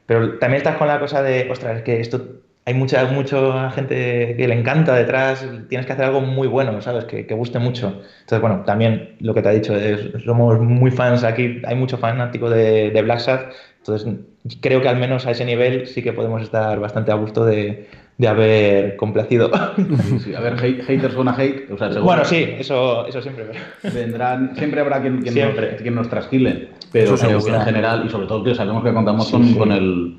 pero también estás con la cosa de, ostras, es que esto hay mucha, mucha gente que le encanta detrás, tienes que hacer algo muy bueno, ¿sabes? Que, que guste mucho. Entonces, bueno, también lo que te ha dicho, es, somos muy fans aquí, hay mucho fanático de, de Black Sad, entonces creo que al menos a ese nivel sí que podemos estar bastante a gusto de, de haber complacido. Sí, sí. A ver, hate- haters gonna hate. O sea, seguro bueno, sí, eso, eso siempre. vendrán, siempre habrá quien, quien, Siempre. Nos, quien nos trasquile, pero Eso creo que seguro. en general, y sobre todo que sabemos que contamos Sí, con, sí. con el...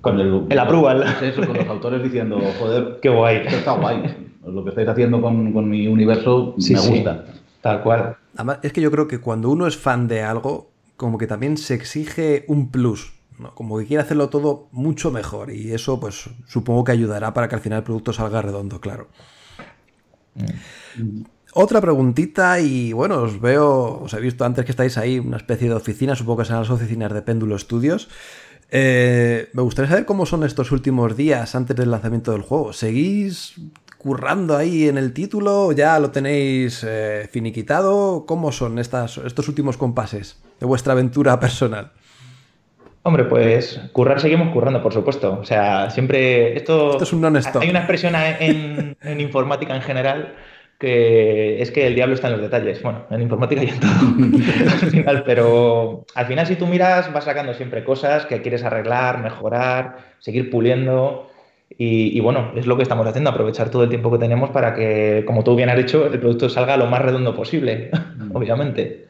Con el, El approval. Eso, con los autores diciendo, joder, Qué guay. esto está guay. Lo que estáis haciendo con, con mi universo Sí, me sí. gusta. Tal cual. Además, es que yo creo que cuando uno es fan de algo, como que también se exige un plus. ¿no? Como que quiere hacerlo todo mucho mejor. Y eso, pues, supongo que ayudará para que al final el producto salga redondo, claro. otra preguntita y bueno, os veo, os he visto antes que estáis ahí, una especie de oficina, supongo que serán las oficinas de Péndulo Studios. Eh, me gustaría saber cómo son estos últimos días antes del lanzamiento del juego. ¿Seguís currando ahí en el título? ¿Ya lo tenéis eh, finiquitado? ¿Cómo son estas, estos últimos compases de vuestra aventura personal? Hombre, pues currar seguimos currando, por supuesto. O sea, siempre esto, Esto es un non-stop. Hay una expresión en, en informática en general que es que el diablo está en los detalles. Bueno, en informática y en todo. al final, pero al final si tú miras vas sacando siempre cosas que quieres arreglar, mejorar, seguir puliendo. Y, y bueno, es lo que estamos haciendo, aprovechar todo el tiempo que tenemos para que, como tú bien has dicho, el producto salga lo más redondo posible, obviamente.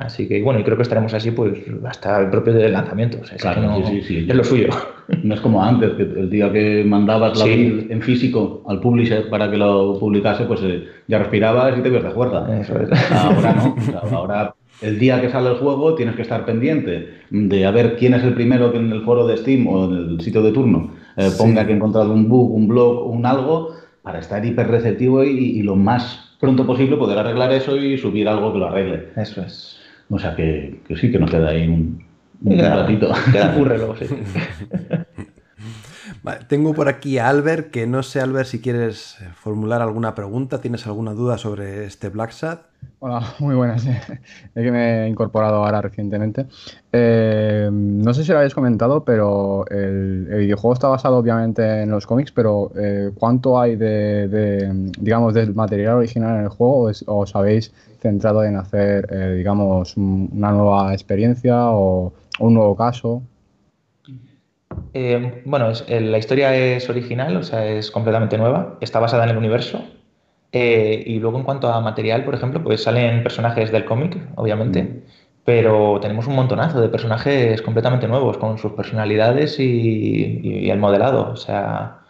Así que bueno, y creo que estaremos así pues hasta el propio del lanzamiento. O sea, es, Claro, que no- sí, sí, sí. es lo suyo. No es como antes, que el día que mandabas la Sí. build en físico al publisher para que lo publicase, pues eh, ya respirabas y te ibas de cuerda. Eso es. Ahora no. O sea, ahora, el día que sale el juego, tienes que estar pendiente de a ver quién es el primero que en el foro de Steam o en el sitio de turno eh, ponga que ha encontrado un bug, un blog, un algo, para estar hiper receptivo y, y lo más pronto posible poder arreglar eso y subir algo que lo arregle. Eso es. O sea que, que sí que nos queda ahí un, un Queda, ratito. queda curre luego, sí. Vale, tengo por aquí a Albert, que no sé, Albert, si quieres eh, formular alguna pregunta, ¿tienes alguna duda sobre este Black Sat? Hola, muy buenas. Es que me he incorporado ahora recientemente. Eh, no sé si lo habéis comentado, pero el, el videojuego está basado obviamente en los cómics, pero eh, ¿cuánto hay de, de, digamos, del material original en el juego? ¿O es- ¿Os habéis centrado en hacer, eh, digamos, un- una nueva experiencia o un nuevo caso? Eh, bueno, es- eh, la historia es original, o sea, es completamente nueva, está basada en el universo. Eh, y luego en cuanto a material, por ejemplo, pues salen personajes del cómic, obviamente, pero tenemos un montonazo de personajes completamente nuevos, con sus personalidades y, y el modelado. O sea,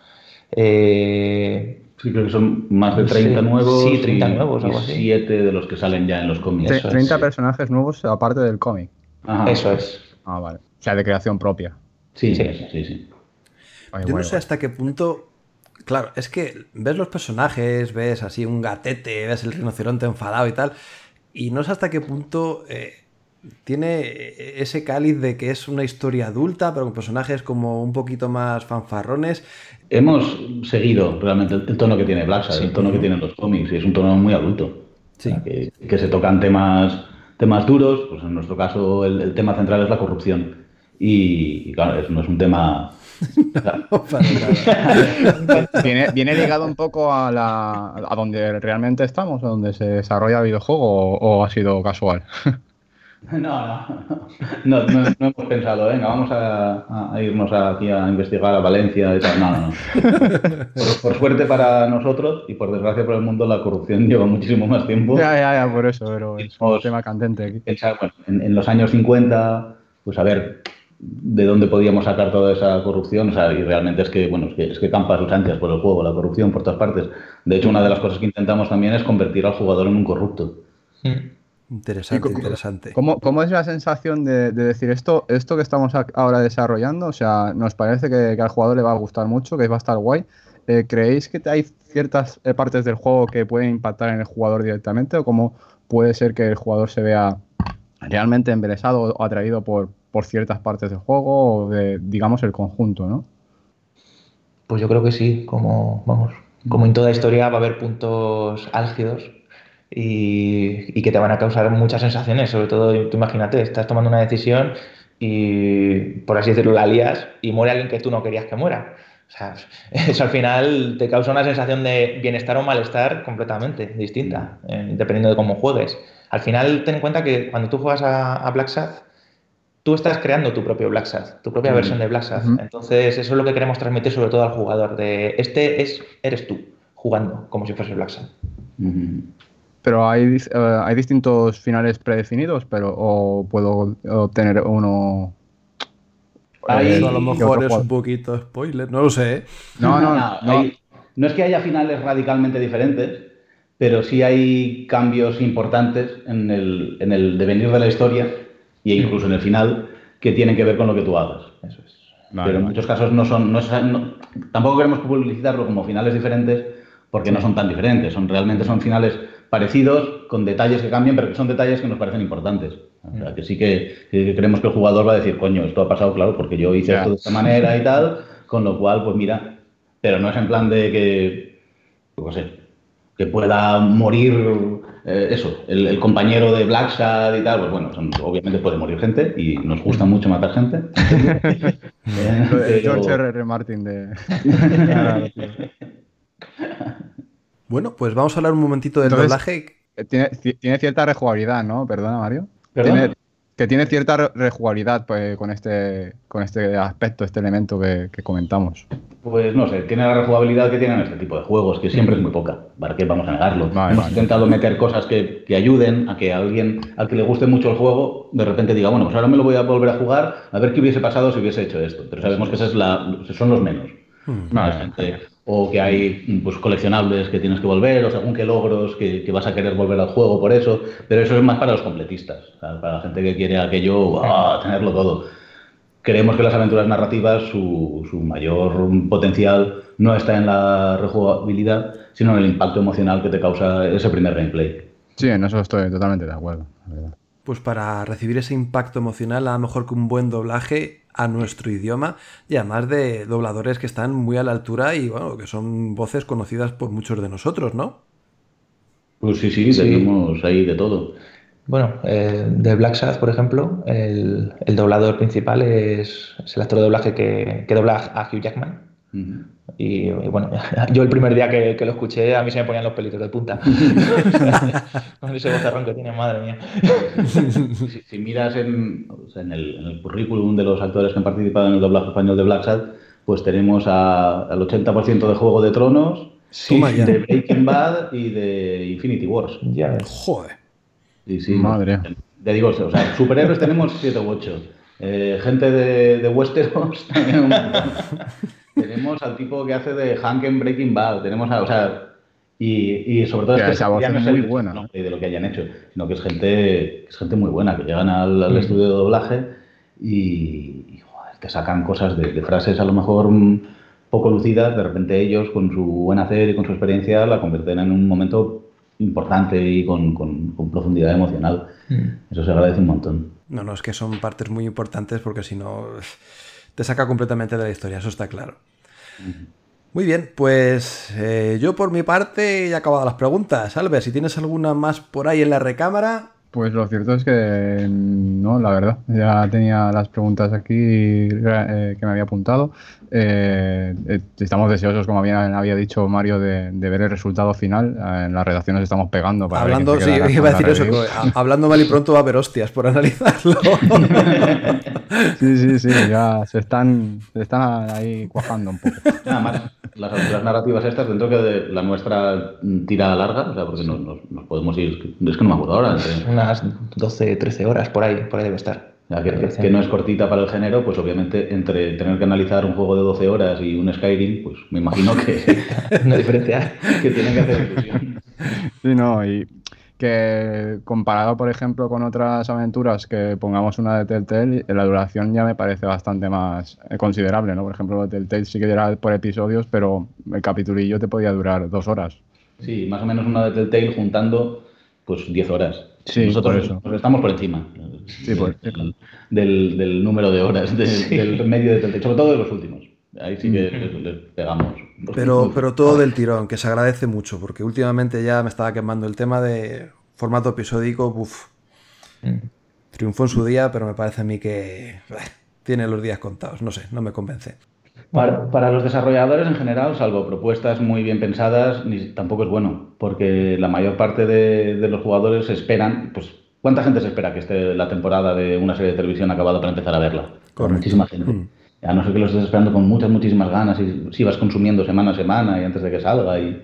eh, Sí, creo que son más de 30 Sí, nuevos. sí, 30 y, nuevos, algo así. 7 de los que salen ya en los cómics. Tre- Eso es, 30 sí. personajes nuevos aparte del cómic. Ajá. eso es. Ah, vale. O sea, de creación propia. Sí, Sí. sí, sí. Ay, Yo no sé guay. hasta qué punto. Claro, es que ves los personajes, ves así un gatete, ves el rinoceronte enfadado y tal, y no sé hasta qué punto eh, tiene ese cáliz de que es una historia adulta, pero con personajes como un poquito más fanfarrones. Hemos seguido realmente el, el tono que tiene Black Sabbath, el tono que tienen los cómics, y es un tono muy adulto. Sí. O sea, que, que se tocan temas, temas duros, pues en nuestro caso el, el tema central es la corrupción. Y, y claro, es- no es un tema. ¿Viene, viene ligado un poco a, la, a donde realmente estamos, a donde se desarrolla el videojuego, o, o ha sido casual? No, no, no, no, no hemos pensado, venga, vamos a, a irnos aquí a investigar a Valencia y tal. No, no, no. Por, por suerte para nosotros y por desgracia para el mundo, la corrupción lleva muchísimo más tiempo. ya, ya, ya, por eso, pero es un tema candente aquí. Pensar, bueno, en, en los años 50, pues a ver de dónde podíamos sacar toda esa corrupción, o sea, y realmente es que, bueno, es que, es que campa sus anchas por el juego, la corrupción por todas partes. De hecho, una de las cosas que intentamos también es convertir al jugador en un corrupto. Mm. Interesante, ¿Y cómo- interesante. ¿Cómo, cómo es la sensación de, de decir esto, esto que estamos ahora desarrollando? O sea, nos parece que, que al jugador le va a gustar mucho, que va a estar guay. Eh, ¿Creéis que hay ciertas eh, partes del juego que pueden impactar en el jugador directamente? ¿O cómo puede ser que el jugador se vea realmente embelesado o atraído por, por ciertas partes del juego o de, digamos, el conjunto, ¿no? Pues yo creo que sí, como, vamos, como en toda historia va a haber puntos álgidos y, y que te van a causar muchas sensaciones, sobre todo, tú imagínate, estás tomando una decisión y, por así decirlo, la lías y muere alguien que tú no querías que muera. O sea, eso al final te causa una sensación de bienestar o malestar completamente distinta, eh, dependiendo de cómo juegues. Al final, ten en cuenta que cuando tú juegas a, a Black Sabbath, tú estás creando tu propio Black Sabbath, tu propia Mm. versión de Black Sabbath. Entonces, eso es lo que queremos transmitir sobre todo al jugador, de este es, eres tú, jugando como si fuese Black Sabbath. Pero hay, eh, hay distintos finales predefinidos, pero o puedo obtener uno. Hay- eh, Eso a lo mejor es un poquito spoiler, no lo sé. ¿eh? No, no, no, no. hay- no es que haya finales radicalmente diferentes, pero sí hay cambios importantes en el, en el devenir de la historia e incluso en el final que tienen que ver con lo que tú hagas. Eso es. Vale, pero en vale. muchos casos no son, no es- no- tampoco queremos publicitarlo como finales diferentes porque no son tan diferentes, son realmente son finales parecidos, con detalles que cambian, pero que son detalles que nos parecen importantes. O sea, que sí que, que creemos que el jugador va a decir, coño, esto ha pasado, claro, porque yo hice Ya. esto de esta manera y tal, con lo cual, pues mira, pero no es en plan de que, qué sé, que pueda morir eh, eso, el, el compañero de Blackshad y tal, pues bueno, son- obviamente puede morir gente y nos gusta mucho matar gente. George R. R. Martin de. Bueno, pues vamos a hablar un momentito del Entonces- doblaje. tiene, ci- tiene cierta rejugabilidad, ¿no? Perdona, Mario. ¿Perdón? Tiene- que tiene cierta re- rejugabilidad pues, con, este, con este aspecto, este elemento que, que comentamos. Pues no sé, tiene la rejugabilidad que tienen este tipo de juegos, que siempre es muy poca. ¿Para qué vamos a negarlo? Vale, Hemos vale. intentado meter cosas que, que ayuden a que alguien al que le guste mucho el juego de repente diga, bueno, pues ahora me lo voy a volver a jugar, a ver qué hubiese pasado si hubiese hecho esto. Pero sabemos que esa es la, son los menos. Vale. Gente- o que hay pues, coleccionables que tienes que volver, o según qué logros que, que vas a querer volver al juego por eso. Pero eso es más para los completistas, para la gente que quiere aquello, ¡ah! tenerlo todo. Creemos que las aventuras narrativas, su, su mayor potencial no está en la rejugabilidad, sino en el impacto emocional que te causa ese primer gameplay. Sí, en eso estoy totalmente de acuerdo. la verdad. Pues para recibir ese impacto emocional, nada mejor que un buen doblaje a nuestro idioma y además de dobladores que están muy a la altura y bueno, que son voces conocidas por muchos de nosotros, ¿no? Pues sí, sí, tenemos ahí de todo. Bueno, eh, de Black Sabbath, por ejemplo, el, el doblador principal es, es el actor de doblaje que, que dobla a Hugh Jackman. Y, y bueno, yo el primer día que, que lo escuché a mí se me ponían los pelitos de punta. Con ese vocerrón que tiene, madre mía. Si, si miras en, o sea, en el, en el currículum de los actores que han participado en el doblaje español de Black Sad, pues tenemos a- al 80% de Juego de Tronos, ya. de Breaking Bad y de Infinity Wars. Ya ves. Joder. Sí, sí. Madre. Ya digo, o sea, superhéroes tenemos 7 u 8. gente de, de Westeros. tenemos al tipo que hace de Hank en Breaking Bad. Tenemos a, o sea, y, y sobre todo Que es que esa voz es no muy buena. nombre de lo que hayan hecho, sino que es gente, que es gente muy buena, que llegan al, al estudio de doblaje y, y, joder, te sacan cosas de, de frases a lo mejor mm, poco lucidas, de repente ellos con su buen hacer y con su experiencia la convierten en un momento importante y con, con- con profundidad emocional. Eso se agradece un montón. No, no, es que son partes muy importantes porque si no te saca completamente de la historia, eso está claro. Muy bien, pues eh, yo por mi parte he acabado las preguntas. Albert, si tienes alguna más por ahí en la recámara, Pues lo cierto es que no, la verdad. Ya tenía las preguntas aquí eh, que me había apuntado. Eh, eh, estamos deseosos, como bien había dicho Mario, de, de ver el resultado final. Eh, en las redacciones estamos pegando para hablando, sí, iba a decir eso, hablando mal y pronto va a haber hostias por analizarlo. Sí, sí, sí, ya se están, se están ahí cuajando un poco. Nada más, las aventuras narrativas estas, dentro que de la nuestra mm, tira larga, o sea, porque nos, nos- nos podemos ir, es que no me acuerdo ahora, entre- Unas 12, 13 horas por ahí, por ahí debe estar. Que, que no es cortita para el género, pues obviamente entre tener que analizar un juego de 12 horas y un Skyrim, pues me imagino que, Una diferencia. que tienen que hacer ilusión. Sí, no, y que comparado, por ejemplo, con otras aventuras que pongamos una de Telltale, la duración ya me parece bastante más eh, considerable, ¿no? Por ejemplo, Telltale sí que era por episodios, pero el capitulillo te podía durar dos horas. Sí, más o menos una de Telltale juntando pues 10 horas. Sí, Nosotros por eso. estamos por encima Sí, por- del, del- del número de horas de- del medio de Telltale, sobre todo de los últimos. Ahí sí que les, les pegamos. Pero, pero todo del tirón, que se agradece mucho, porque últimamente ya me estaba quemando el tema de formato episódico. Uf, triunfó en su día, pero me parece a mí que tiene los días contados. No sé, no me convence. Para, para los desarrolladores en general, salvo propuestas muy bien pensadas, ni- tampoco es bueno, porque la mayor parte de, de los jugadores esperan, pues, ¿cuánta gente se espera que esté la temporada de una serie de televisión acabada para empezar a verla? Correcto. Muchísima gente. Mm. A no ser que lo estés esperando con muchas, muchísimas ganas y si vas consumiendo semana a semana y antes de que salga y,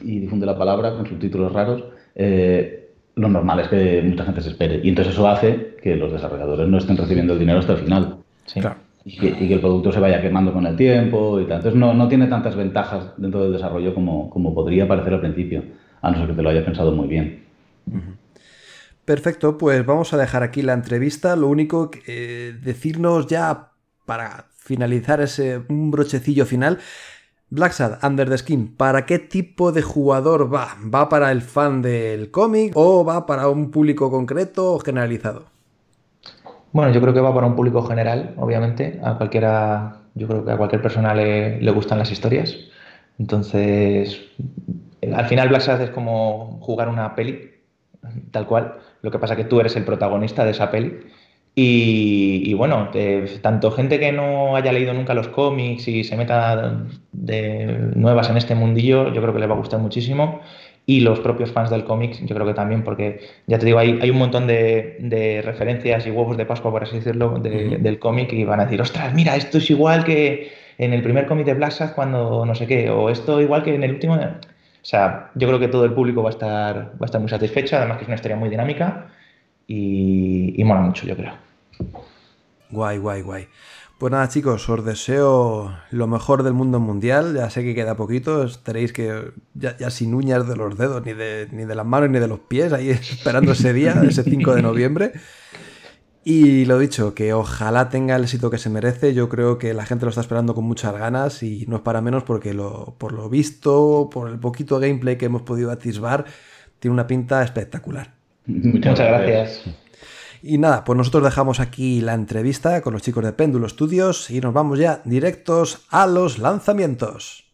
y difunde la palabra con subtítulos raros, eh, lo normal es que mucha gente se espere. Y entonces eso hace que los desarrolladores no estén recibiendo el dinero hasta el final Sí. Claro. Y que, el producto se vaya quemando con el tiempo y tal. Entonces no, no tiene tantas ventajas dentro del desarrollo como, como podría parecer al principio, a no ser que te lo hayas pensado muy bien. Perfecto, pues vamos a dejar aquí la entrevista. Lo único que eh, decirnos ya para finalizar ese un brochecillo final. Black Sad Under the Skin, ¿para qué tipo de jugador va? ¿Va para el fan del cómic o va para un público concreto o generalizado? Bueno, yo creo que va para un público general, obviamente. A cualquiera, yo creo que a cualquier persona le, le gustan las historias. Entonces, al final Black Sad es como jugar una peli, tal cual. Lo que pasa que tú eres el protagonista de esa peli. Y, y bueno, eh, tanto gente que no haya leído nunca los cómics y se meta de nuevas en este mundillo, yo creo que le va a gustar muchísimo. Y los propios fans del cómic, yo creo que también, porque ya te digo, hay, hay un montón de, de referencias y huevos de Pascua, por así decirlo, de- del cómic y van a decir, ostras, mira, esto es igual que en el primer cómic de Black Sad cuando no sé qué, o esto igual que en el último. O sea, yo creo que todo el público va a estar, va a estar muy satisfecho, además que es una historia muy dinámica y, y mola mucho, yo creo. Guay, guay, guay. Pues nada, chicos, os deseo lo mejor del mundo mundial. Ya sé que queda poquito, estaréis que ya, ya sin uñas de los dedos, ni de, ni de las manos, ni de los pies, ahí esperando ese día, ese 5 de noviembre. Y lo dicho, que ojalá tenga el éxito que se merece. Yo creo que la gente lo está esperando con muchas ganas y no es para menos porque lo, por lo visto, por el poquito gameplay que hemos podido atisbar, tiene una pinta espectacular. Muchas gracias. Y nada, pues nosotros dejamos aquí la entrevista con los chicos de Péndulo Studios y nos vamos ya directos a los lanzamientos.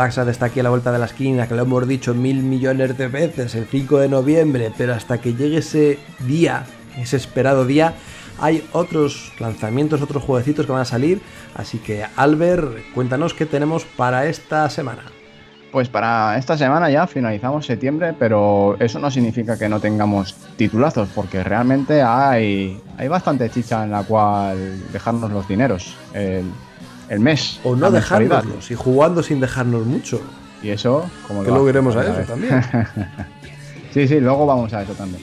Black Sad está aquí a la vuelta de la esquina, que lo hemos dicho mil millones de veces el 5 de noviembre, pero hasta que llegue ese día, ese esperado día, hay otros lanzamientos, otros jueguecitos que van a salir. Así que, Albert, cuéntanos qué tenemos para esta semana. Pues para esta semana ya finalizamos septiembre, pero eso no significa que no tengamos titulazos, porque realmente hay, hay bastante chicha en la cual dejarnos los dineros. El mes. O no dejárnoslos y jugando sin dejarnos mucho. Y eso, como Que luego iremos a eso también. Sí, sí, luego vamos a eso también.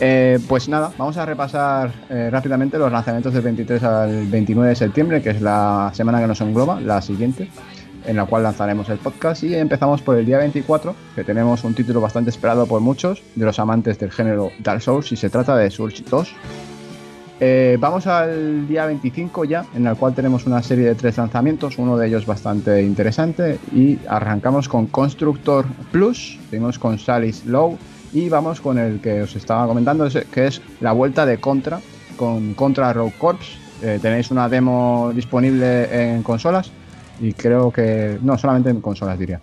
Eh, pues nada, vamos a repasar eh, rápidamente los lanzamientos del 23 al 29 de septiembre, que es la semana que nos engloba, la siguiente, en la cual lanzaremos el podcast. Y empezamos por el día 24, que tenemos un título bastante esperado por muchos de los amantes del género Dark Souls, y se trata de Surge 2. Eh, vamos al día 25 ya, en el cual tenemos una serie de tres lanzamientos, uno de ellos bastante interesante, y arrancamos con Constructor Plus, seguimos con Salis Low, y vamos con el que os estaba comentando, que es la vuelta de Contra, con Contra Rogue Corps. Eh, tenéis una demo disponible en consolas, y creo que... no, solamente en consolas diría.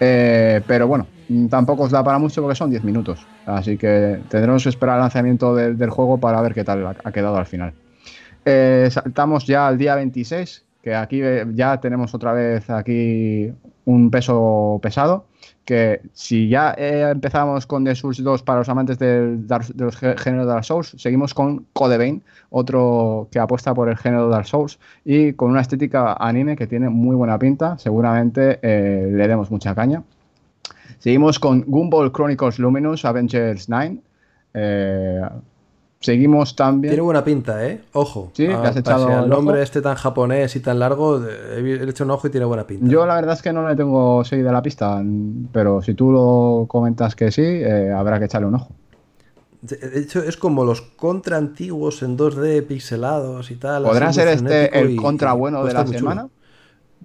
Eh, pero bueno, mm, tampoco os da para mucho porque son 10 minutos. Así que tendremos que esperar el lanzamiento del, juego para ver qué tal ha, ha quedado al final. Eh, saltamos ya al día 26, que aquí eh, ya tenemos otra vez aquí un peso pesado. Que si ya eh, empezamos con The Souls 2 para los amantes del, de los gé- géneros Dark Souls, seguimos con Code Vein, otro que apuesta por el género Dark Souls y con una estética anime que tiene muy buena pinta. Seguramente eh, le demos mucha caña. Seguimos con Gumball Chronicles Luminous Avengers 9. Eh, seguimos también. Tiene buena pinta, ¿eh? Ojo. Sí, ¿le has Ah, echado el nombre ojo? este tan japonés y tan largo, he he hecho un ojo y tiene buena pinta. Yo la verdad es que no le tengo seguida la pista, pero si tú lo comentas que sí, eh, habrá que echarle un ojo. De hecho, es como los contra antiguos en 2D pixelados y tal. ¿Podrá ser este el y- contra bueno de la chulo. semana?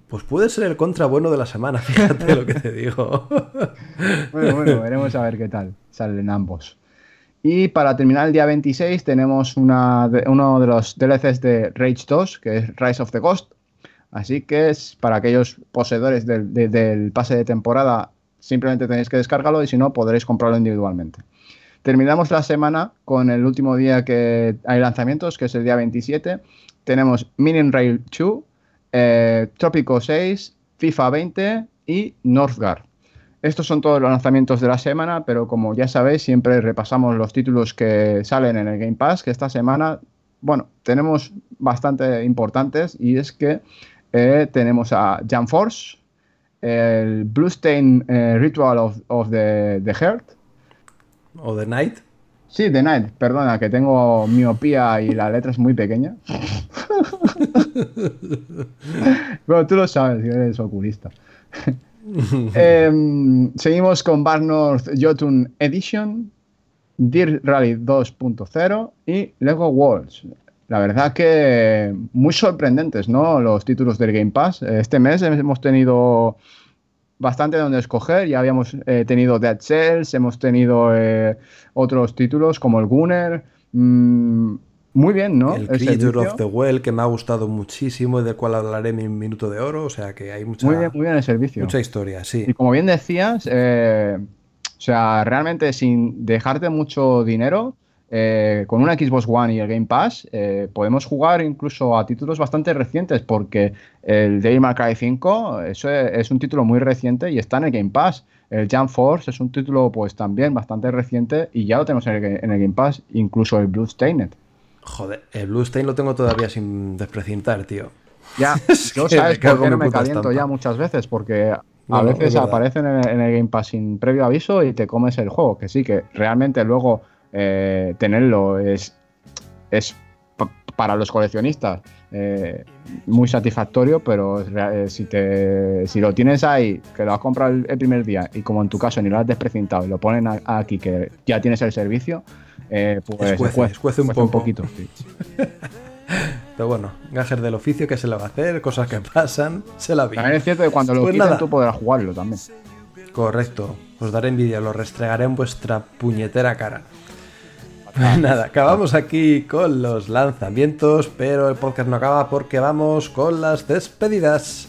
Pues puede ser el contra bueno de la semana, fíjate lo que te digo. Bueno, bueno, veremos a ver qué tal salen ambos. Y para terminar el día 26 tenemos una uno de los DLCs de Rage 2, que es Rise of the Ghost. Así que es para aquellos poseedores del, de- del pase de temporada, simplemente tenéis que descargarlo y si no, podréis comprarlo individualmente. Terminamos la semana con el último día que hay lanzamientos, que es el día 27. Tenemos Minion Rail 2, eh, Trópico 6, FIFA 20 y Northgard. Estos son todos los lanzamientos de la semana, pero como ya sabéis, siempre repasamos los títulos que salen en el Game Pass, que esta semana, bueno, tenemos bastante importantes y es que eh, tenemos a Jam Force, el Bluestain eh, Ritual of, of the, the Heart, o The Night. Sí, The Night, perdona, que tengo miopía y la letra es muy pequeña. bueno, tú lo sabes, que eres oculista. Em, seguimos con Bar North Jotun Edition, Dirt Rally 2.0 y Lego Worlds. La verdad que muy sorprendentes, ¿no? Los títulos del Game Pass. Este mes hemos tenido bastante donde escoger. Ya habíamos eh, tenido Dead Cells, hemos tenido eh, otros títulos como el Gunner. Mm, muy bien, ¿no? el El Creature of the Well, que me ha gustado muchísimo y del cual hablaré en mi minuto de oro. O sea que hay mucha, Muy bien, muy bien el servicio. mucha historia, sí. Y como bien decías, eh, o sea, realmente sin dejarte mucho dinero, eh, con una Xbox One y el Game Pass, eh, podemos jugar incluso a títulos bastante recientes, porque el Devil May Cry 5 eso es, es un título muy reciente y está en el Game Pass. El Jump Force es un título pues también bastante reciente y ya lo tenemos en el, en el Game Pass, incluso el Bloodstained. Joder, el Bluestain lo tengo todavía sin desprecintar, tío. Ya, yo que sabes por qué no me caliento estampa. ya muchas veces, porque a No, veces aparecen en el, en el Game Pass sin previo aviso y te comes el juego, que sí, que realmente luego eh, tenerlo es, es pa- para los coleccionistas eh, muy satisfactorio, pero eh, si, te, si lo tienes ahí, que lo has comprado el, el primer día y como en tu caso ni lo has desprecintado y lo ponen a- aquí que ya tienes el servicio, eh, pues Escuece, escuece un poco. poquito. sí. Pero bueno, gajes del oficio, ¿qué se le va a hacer? Cosas que pasan, se la vi. También es cierto que cuando lo Pues quiten nada. tú podrás jugarlo también. Correcto. Os daré envidia, lo restregaré en vuestra puñetera cara. Pues nada, acabamos aquí con los lanzamientos, pero el podcast no acaba porque vamos con las despedidas.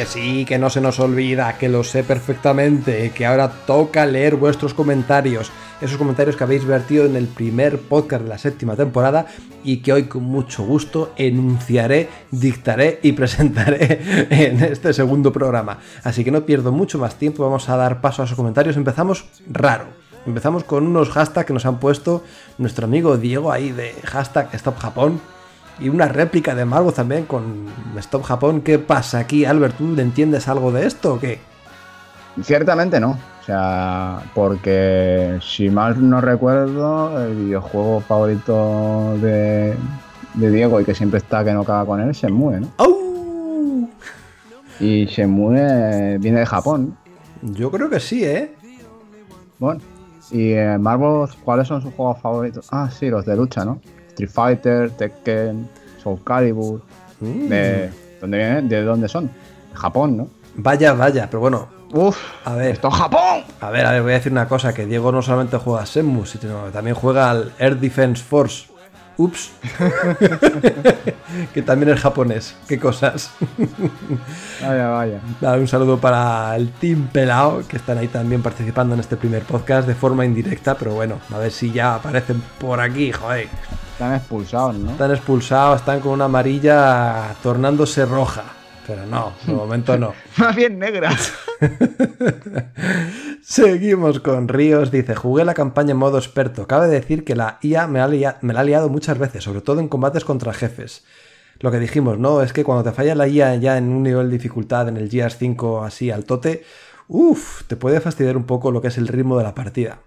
Que sí, que no se nos olvida, que lo sé perfectamente, que ahora toca leer vuestros comentarios, esos comentarios que habéis vertido en el primer podcast de la séptima temporada y que hoy con mucho gusto enunciaré, dictaré y presentaré en este segundo programa. Así que no pierdo mucho más tiempo, vamos a dar paso a esos comentarios. Empezamos raro. Empezamos con unos hashtags que nos han puesto nuestro amigo Diego ahí de hashtag Stop Japón. Y una réplica de Margo también con Stop Japón. ¿Qué pasa aquí, Albert? ¿Tú entiendes algo de esto o qué? Ciertamente no. O sea, porque si mal no recuerdo, el videojuego favorito de, de Diego y que siempre está que no caga con él, Shenmue, ¿no? ¡Au! Y Shenmue viene de Japón. Yo creo que sí, ¿eh? Bueno, y eh, Marvel, ¿cuáles son sus juegos favoritos? Ah, sí, los de lucha, ¿no? Street Fighter, Tekken, Soul Calibur. Mm. De, ¿Dónde vienen? ¿De dónde son? Japón, ¿no? Vaya, vaya, pero bueno, Uf, a ver. ¡esto es Japón! A ver, a ver, voy a decir una cosa, que Diego no solamente juega a Shenmue, sino que también juega al Air Defense Force. Ups. que también es japonés. Qué cosas. Vaya, vaya. Nada, un saludo para el Team Pelao, que están ahí también participando en este primer podcast de forma indirecta, pero bueno, a ver si ya aparecen por aquí, joder. Están expulsados, ¿no? Están expulsados, están con una amarilla tornándose roja. Pero no, de momento no. Más bien negra. Seguimos con Ríos. Dice, jugué la campaña en modo experto. Cabe decir que la IA me, ha lia- me la ha liado muchas veces, sobre todo en combates contra jefes. Lo que dijimos, ¿no? Es que cuando te falla la IA ya en un nivel de dificultad, en el Gears 5 así al tote, uff, te puede fastidiar un poco lo que es el ritmo de la partida.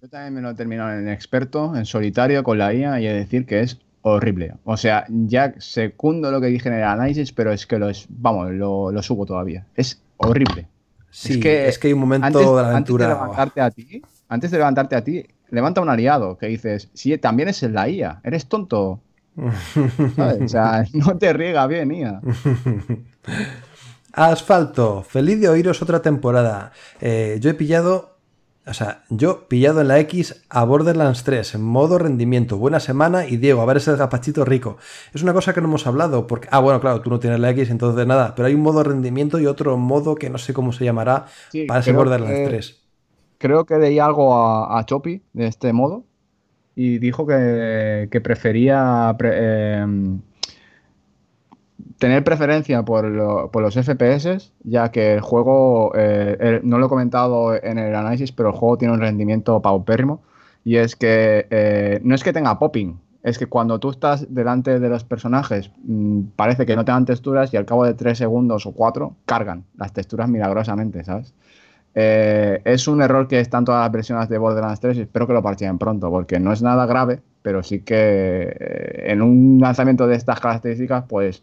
Yo también me lo he terminado en experto, en solitario, con la IA, y he de decir que es horrible. O sea, ya secundo lo que dije en el análisis, pero es que lo es, vamos, lo, lo subo todavía. Es horrible. Sí, es que, hay un momento antes, de la antes aventura. de levantarte a ti, antes de levantarte a ti, levanta un aliado que dices, sí, también es la IA, eres tonto. ¿Sabes? O sea, no te riega bien, IA. Asfalto, feliz de oíros otra temporada. Eh, yo he pillado, o sea, yo pillado en la X a Borderlands 3 en modo rendimiento. Buena semana y Diego, a ver ese gapachito rico. Es una cosa que no hemos hablado porque, ah, bueno, claro, tú no tienes la X, entonces nada, pero hay un modo rendimiento y otro modo que no sé cómo se llamará Sí, para ese Borderlands que- 3. Creo que leí algo a, a Chopi de este modo y dijo que, que prefería pre- eh, tener preferencia por, lo- por los FPS, ya que el juego, eh, eh, no lo he comentado en el análisis, pero el juego tiene un rendimiento paupérrimo y es que eh, no es que tenga popping, es que cuando tú estás delante de los personajes mm, parece que no tengan texturas y al cabo de 3 segundos o 4 cargan las texturas milagrosamente, ¿sabes? Eh, es un error que está en todas las versiones de Borderlands 3 y espero que lo parchen pronto, porque no es nada grave, pero sí que eh, en un lanzamiento de estas características, pues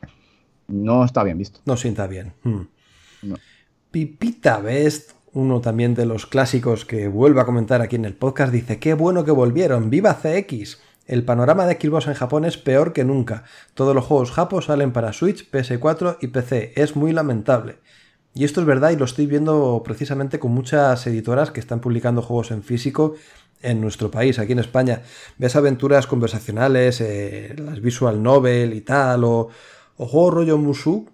no está bien visto. No sienta bien. Hmm. No. Pipita Best, uno también de los clásicos que vuelve a comentar aquí en el podcast, dice, qué bueno que volvieron, viva CX. El panorama de Xbox en Japón es peor que nunca. Todos los juegos japos salen para Switch, PS4 y PC. Es muy lamentable. Y esto es verdad y lo estoy viendo precisamente con muchas editoras que están publicando juegos en físico en nuestro país, aquí en España. Ves aventuras conversacionales, eh, las visual novel y tal, o, o juegos rollo Musou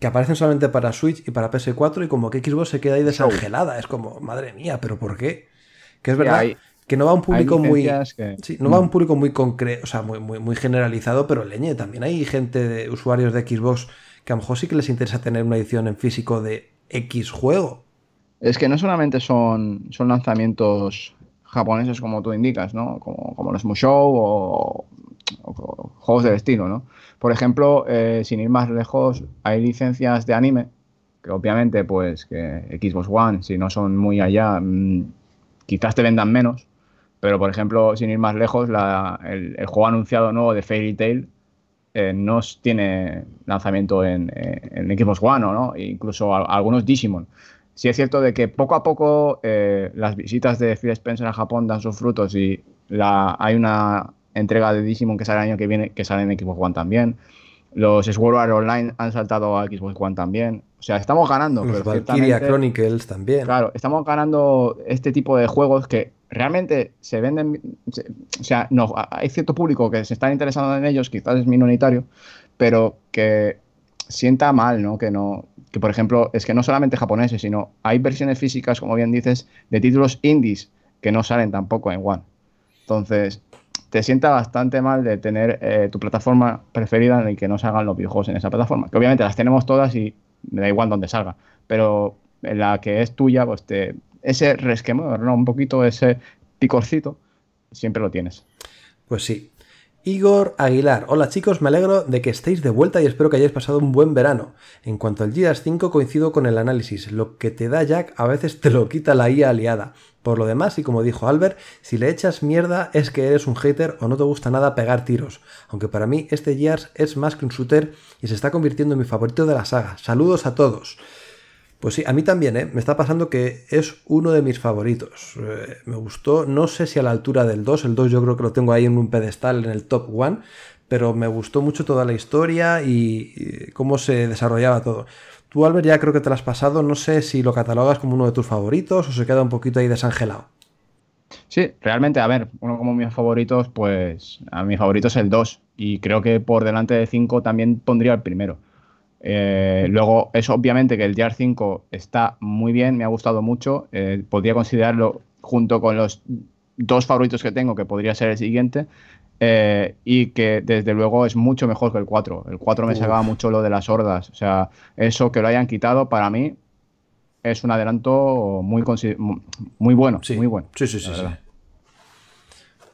que aparecen solamente para Switch y para PS4 y como que Xbox se queda ahí desangelada. Es como, madre mía, ¿pero por qué? Que es verdad hay- que no va a un público muy... licencias que- Sí, no va a un Mm. público muy concreto, o sea, muy, muy, muy generalizado, pero leñe, también hay gente de usuarios de Xbox que a lo mejor sí que les interesa tener una edición en físico de X juego. Es que no solamente son, son lanzamientos japoneses como tú indicas, ¿no? Como, como los Musou o, o juegos del estilo, ¿no? Por ejemplo, eh, sin ir más lejos, hay licencias de anime que obviamente, pues, que Xbox One, si no son muy allá, mm, quizás te vendan menos. Pero, por ejemplo, sin ir más lejos, el, juego anunciado nuevo de Fairy Tail eh, no tiene lanzamiento en, eh, Xbox One, ¿no? E incluso algunos Digimon. Sí es cierto de que poco a poco las visitas de Phil Spencer a Japón dan sus frutos y la, hay una entrega de Digimon que sale el año que viene que sale en Xbox One también. Los Sword Art Online han saltado a Xbox One también. O sea, estamos ganando. Los pero Valkyria Chronicles también. Claro, estamos ganando este tipo de juegos que realmente se venden. se- o sea, no, hay cierto público que se está interesando en ellos, quizás es minoritario, pero que sienta mal, ¿no? Que no. Que por ejemplo, es que no solamente japoneses, sino hay versiones físicas, como bien dices, de títulos indies que no salen tampoco en One. Entonces, te sienta bastante mal de tener eh, tu plataforma preferida en la que no salgan los videojuegos en esa plataforma. Que obviamente las tenemos todas y me da igual dónde salga. Pero en la que es tuya, pues te, ese resquemor, ¿no? Un poquito ese picorcito, siempre lo tienes. Pues sí. Igor Aguilar, hola chicos, me alegro de que estéis de vuelta y espero que hayáis pasado un buen verano. En cuanto al Gears 5 coincido con el análisis, lo que te da Jack a veces te lo quita la IA aliada. Por lo demás, y como dijo Albert, si le echas mierda es que eres un hater o no te gusta nada pegar tiros. Aunque para mí este Gears es más que un shooter y se está convirtiendo en mi favorito de la saga. Saludos a todos. Pues sí, a mí también, ¿eh? Me está pasando que es uno de mis favoritos. Eh, me gustó, no sé si a la altura del 2, el 2 yo creo que lo tengo ahí en un pedestal en el top 1, pero me gustó mucho toda la historia y, y cómo se desarrollaba todo. Tú, Albert, ya creo que te lo has pasado, no sé si lo catalogas como uno de tus favoritos o se queda un poquito ahí desangelado. Sí, realmente, a ver, uno como mis favoritos, pues a mi favorito es el 2 y creo que por delante de 5 también pondría el primero. Eh, luego, es obviamente que el Gear 5 está muy bien, me ha gustado mucho. eh, podría considerarlo junto con los dos favoritos que tengo, que podría ser el siguiente. Eh, y que desde luego es mucho mejor que el 4. El 4 me Uf. sacaba mucho lo de las hordas. O sea, eso que lo hayan quitado para mí es un adelanto muy, muy bueno. Sí, muy bueno. Sí, sí, sí, sí.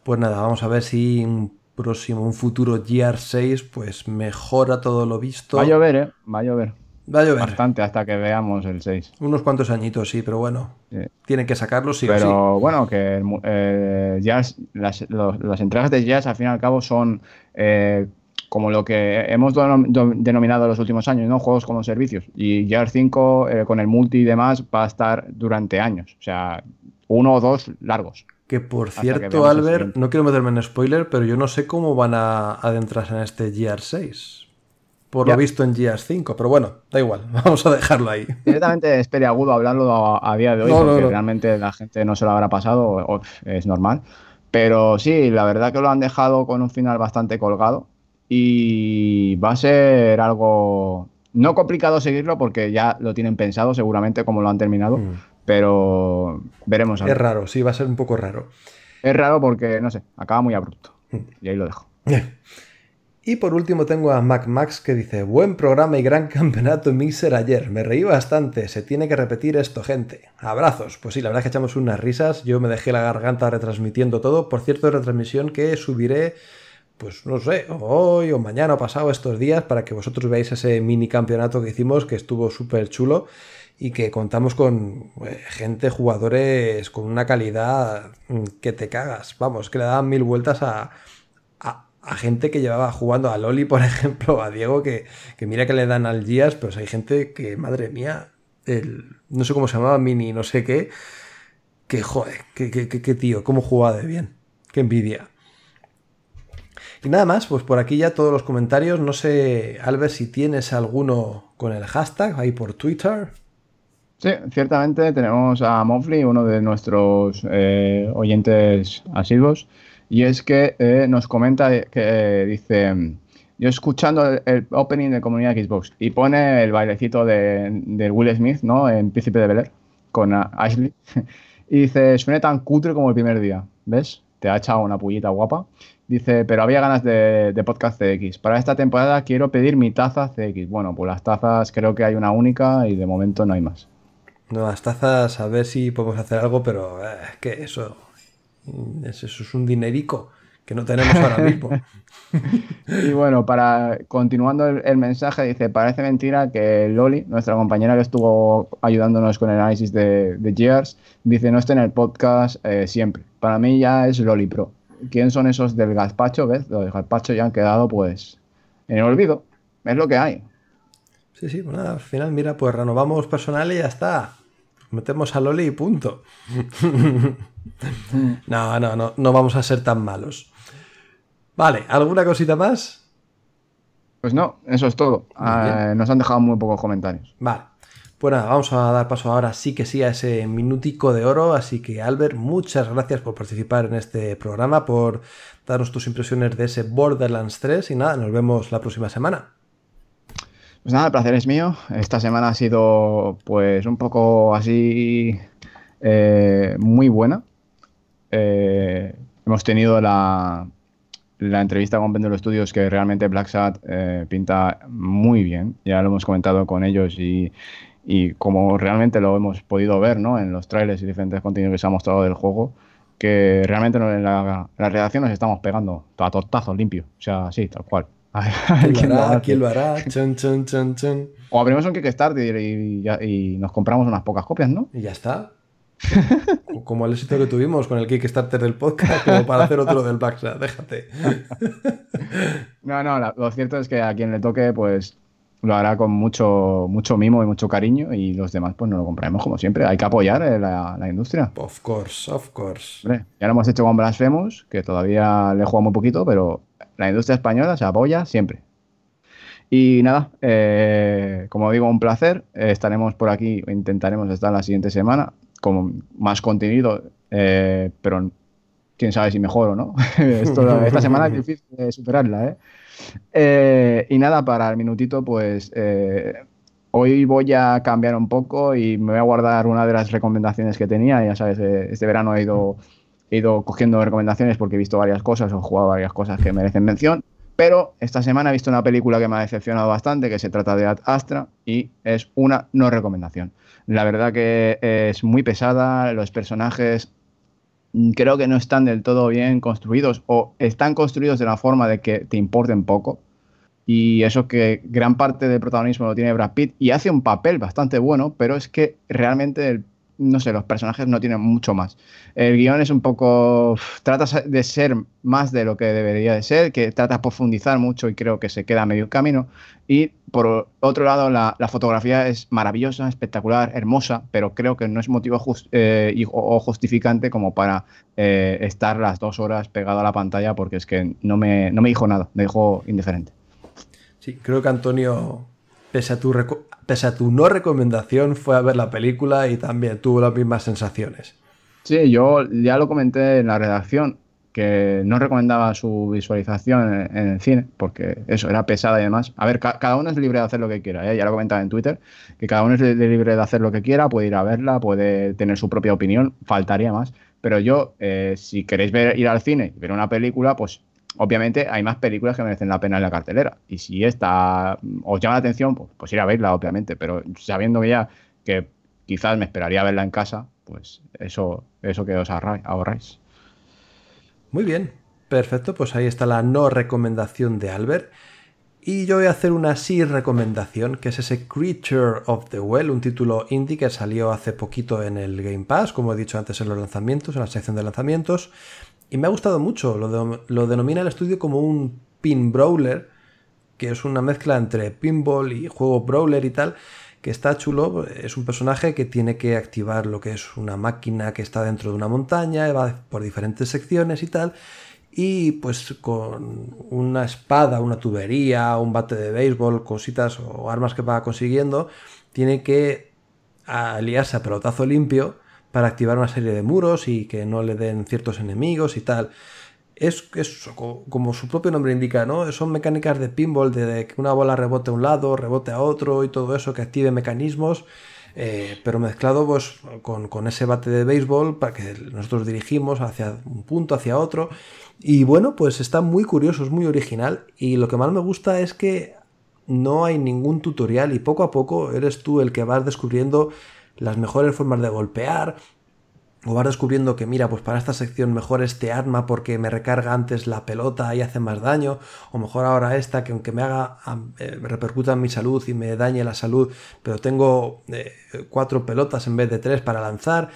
Pues nada, vamos a ver si un próximo, un futuro GR6, pues mejora todo lo visto. Va a llover, ¿eh? Va a llover. Va a llover. Bastante hasta que veamos el 6. Unos cuantos añitos, sí, pero bueno. Sí. Tienen que sacarlo sí o sí. Pero bueno, que el eh, Jazz- las, los- las entregas de Jazz al fin y al cabo son eh, como lo que hemos denom- do- denominado en los últimos años, ¿no? Juegos como servicios. Y Jazz 5 eh, con el multi y demás va a estar durante años. O sea, uno o dos largos. Que por que cierto, el Albert, no quiero meterme en spoiler, pero yo no sé cómo van a adentrarse en este GR6. Por Ya. lo visto en GR5, pero bueno, da igual, vamos a dejarlo ahí. Directamente es peliagudo hablarlo a, a día de hoy, No, no, porque no. realmente la gente no se lo habrá pasado, o- es normal. Pero sí, la verdad que lo han dejado con un final bastante colgado y va a ser algo no complicado seguirlo porque ya lo tienen pensado seguramente como lo han terminado, Mm. pero veremos. Es raro, sí, va a ser un poco raro. Es raro porque, no sé, acaba muy abrupto. Mm. Y ahí lo dejo. Y por último tengo a Mac Max que dice, buen programa y gran campeonato Mixer ayer, me reí bastante, se tiene que repetir esto gente. Abrazos, pues sí, la verdad es que echamos unas risas, yo me dejé la garganta retransmitiendo todo, por cierto, retransmisión que subiré, pues no sé, hoy o mañana o pasado estos días para que vosotros veáis ese mini campeonato que hicimos que estuvo súper chulo y que contamos con eh, gente, jugadores con una calidad mm, que te cagas, vamos, que le daban mil vueltas a, a, gente que llevaba jugando a Loli, por ejemplo, a Diego, que, que mira que le dan al Gias, pero hay gente que, madre mía, el, no sé cómo se llamaba, Mini, no sé qué, que joder, que, que, que- que tío, cómo jugaba de bien, qué envidia. Y nada más, pues por aquí ya todos los comentarios, no sé, Albert, si tienes alguno con el hashtag ahí por Twitter. Sí, ciertamente tenemos a Mofli, uno de nuestros eh, oyentes asiduos, y es que eh, nos comenta que eh, dice, yo escuchando el, opening de comunidad Xbox y pone el bailecito de, Will Smith, ¿no? En Príncipe de Bel Air, con Ashley, y dice, suena tan cutre como el primer día, ¿ves? Te ha echado una pullita guapa. Dice, pero había ganas de, de podcast CX. Para esta temporada quiero pedir mi taza CX. Bueno, pues las tazas creo que hay una única y de momento no hay más. No, las tazas, a ver si podemos hacer algo, pero eh, es que eso, eso, es un dinerico que no tenemos ahora mismo. Y bueno, para continuando el, el mensaje, dice, parece mentira que Loli, nuestra compañera que estuvo ayudándonos con el análisis de, de Gears, dice, no esté en el podcast eh, siempre. Para mí ya es Loli Pro. ¿Quién son esos del gazpacho? ¿Ves? Los del gazpacho ya han quedado pues en el olvido. Es lo que hay. Sí, sí, pues nada, al final, mira, pues renovamos personal y ya está. Metemos a Loli y punto. no, no, no, no vamos a ser tan malos. Vale, ¿alguna cosita más? Pues no, eso es todo. Ah, nos han dejado muy pocos comentarios. Vale. Pues nada, vamos a dar paso ahora sí que sí a ese minutico de oro. Así que Albert, muchas gracias por participar en este programa, por darnos tus impresiones de ese Borderlands 3 y nada, nos vemos la próxima semana. Pues nada, el placer es mío. Esta semana ha sido pues un poco así eh, muy buena. Eh, hemos tenido la, la entrevista con Pendulum Studios que realmente Black Sat eh, pinta muy bien. Ya lo hemos comentado con ellos y, y como realmente lo hemos podido ver ¿no? en los trailers y diferentes contenidos que se ha mostrado del juego, que realmente en la, en la redacción nos estamos pegando a tortazos limpio. O sea, sí, tal cual. ¿Quién lo hará? ¿Quién lo hará? Chun, chun, chun, chun. O abrimos un Kickstarter y, nos compramos unas pocas copias, ¿no? Y ya está. Como el éxito que tuvimos con el Kickstarter del podcast, como para hacer otro del Backsat, déjate. No, no, la- lo cierto es que a quien le toque, pues lo hará con mucho, mucho mimo y mucho cariño y los demás, pues no lo compraremos como siempre. Hay que apoyar eh, la, la industria. Of course, of course. Hombre, ya lo hemos hecho con Blasphemous, que todavía le jugamos muy poquito, pero la industria española se apoya siempre. Y nada, eh, como digo, un placer. Eh, estaremos por aquí, intentaremos estar la siguiente semana con más contenido, eh, pero quién sabe si mejor o no. Esto- esta semana es difícil de superarla, ¿eh? Eh, y nada, para el minutito, pues eh, hoy voy a cambiar un poco y me voy a guardar una de las recomendaciones que tenía. Ya sabes, este verano he ido he ido cogiendo recomendaciones porque he visto varias cosas o jugado varias cosas que merecen mención. Pero esta semana he visto una película que me ha decepcionado bastante, que se trata de Ad Astra y es una no recomendación. La verdad que es muy pesada, los personajes mm, creo que no están del todo bien construidos o están construidos de la forma de que te importen poco. Y eso que gran parte del protagonismo lo tiene Brad Pitt y hace un papel bastante bueno, pero es que realmente el no sé, los personajes no tienen mucho más. El guion es un poco. Trata de ser más de lo que debería de ser, que trata de profundizar mucho y creo que se queda a medio camino. Y por otro lado, la, fotografía es maravillosa, espectacular, hermosa, pero creo que no es motivo eh, o justificante como para eh, estar las dos horas pegado a la pantalla, porque es que no me, no me dijo nada, me dejó indiferente. Sí, creo que Antonio, pese a tu, pese a tu no recomendación, fue a ver la película y también tuvo las mismas sensaciones. Sí, yo ya lo comenté en la redacción, que no recomendaba su visualización en, el cine, porque eso era pesada y demás. A ver, ca- cada uno es libre de hacer lo que quiera, ¿eh? ya lo comentaba en Twitter, que cada uno es li- libre de hacer lo que quiera, puede ir a verla, puede tener su propia opinión, faltaría más. Pero yo, eh, si queréis ver, ir al cine y ver una película, pues obviamente hay más películas que merecen la pena en la cartelera. Y si esta mm, os llama la atención, pues, pues ir a verla, obviamente. Pero sabiendo que ya que quizás me esperaría verla en casa, pues eso, eso que os ahorráis. Muy bien, perfecto, pues ahí está la no recomendación de Albert. Y yo voy a hacer una sí recomendación, que es ese Creature of the Well, un título indie que salió hace poquito en el Game Pass, como he dicho antes en los lanzamientos, en la sección de lanzamientos. Y me ha gustado mucho, lo, lo denomina el estudio como un pin brawler, que es una mezcla entre pinball y juego brawler y tal, que está chulo. Es un personaje que tiene que activar lo que es una máquina que está dentro de una montaña, va por diferentes secciones y tal. Y pues con una espada, una tubería, un bate de béisbol, cositas o armas que va consiguiendo, tiene que aliarse a pelotazo limpio para activar una serie de muros y que no le den ciertos enemigos y tal. Es, es co- como su propio nombre indica, ¿no? Son mecánicas de pinball, de, de que una bola rebote a un lado, rebote a otro y todo eso, que active mecanismos, eh, pero mezclado pues, con, con ese bate de béisbol para que nosotros dirigimos hacia un punto, hacia otro. Y bueno, pues está muy curioso, es muy original. Y lo que más me gusta es que no hay ningún tutorial y poco a poco eres tú el que vas descubriendo las mejores formas de golpear, o vas descubriendo que, mira, pues para esta sección mejor este arma porque me recarga antes la pelota y hace más daño, o mejor ahora esta que aunque me haga, eh, repercuta en mi salud y me dañe la salud, pero tengo eh, cuatro pelotas en vez de tres para lanzar.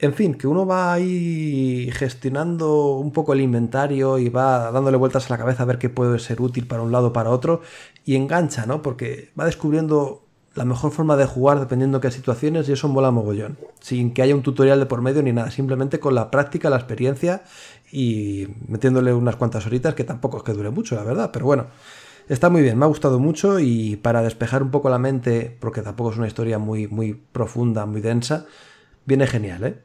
En fin, que uno va ahí gestionando un poco el inventario y va dándole vueltas a la cabeza a ver qué puede ser útil para un lado o para otro y engancha, ¿no? Porque va descubriendo la mejor forma de jugar dependiendo qué situaciones y eso mola mogollón. Sin que haya un tutorial de por medio ni nada, simplemente con la práctica, la experiencia y metiéndole unas cuantas horitas que tampoco es que dure mucho, la verdad, pero bueno. Está muy bien, me ha gustado mucho y para despejar un poco la mente, porque tampoco es una historia muy, muy profunda, muy densa, viene genial, ¿eh?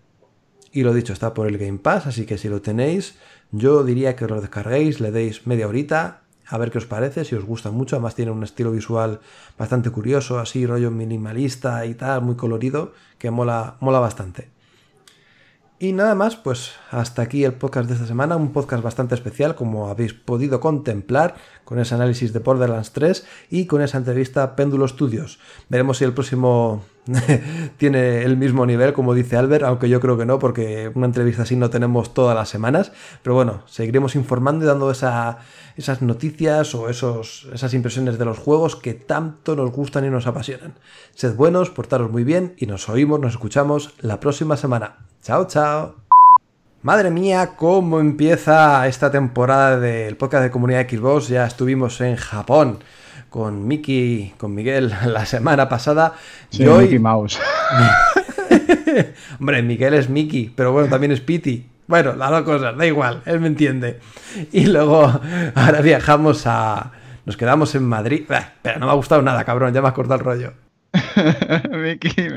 Y lo dicho, está por el Game Pass, así que si lo tenéis, yo diría que lo descarguéis, le deis media horita, a ver qué os parece, si os gusta mucho, además tiene un estilo visual bastante curioso, así rollo minimalista y tal, muy colorido, que mola, mola bastante. Y nada más, pues hasta aquí el podcast de esta semana, un podcast bastante especial, como habéis podido contemplar, con ese análisis de Borderlands 3 y con esa entrevista Péndulo Studios. Veremos si el próximo tiene el mismo nivel, como dice Albert, aunque yo creo que no, porque una entrevista así no tenemos todas las semanas. Pero bueno, seguiremos informando y dando esa- esas noticias o esos, esas impresiones de los juegos que tanto nos gustan y nos apasionan. Sed buenos, portaros muy bien y nos oímos, nos escuchamos la próxima semana. Chao, chao. Madre mía, cómo empieza esta temporada del podcast de comunidad Xbox. Ya estuvimos en Japón con Miki, con Miguel la semana pasada. Sí, y hoy, Mickey Mouse. Hombre, Miguel es Miki, pero bueno, también es Piti. Bueno, las dos cosas, da igual, él me entiende. Y luego, ahora viajamos a. Nos quedamos en Madrid. Bah, pero no me ha gustado nada, cabrón, ya me has cortado el rollo. Mickey,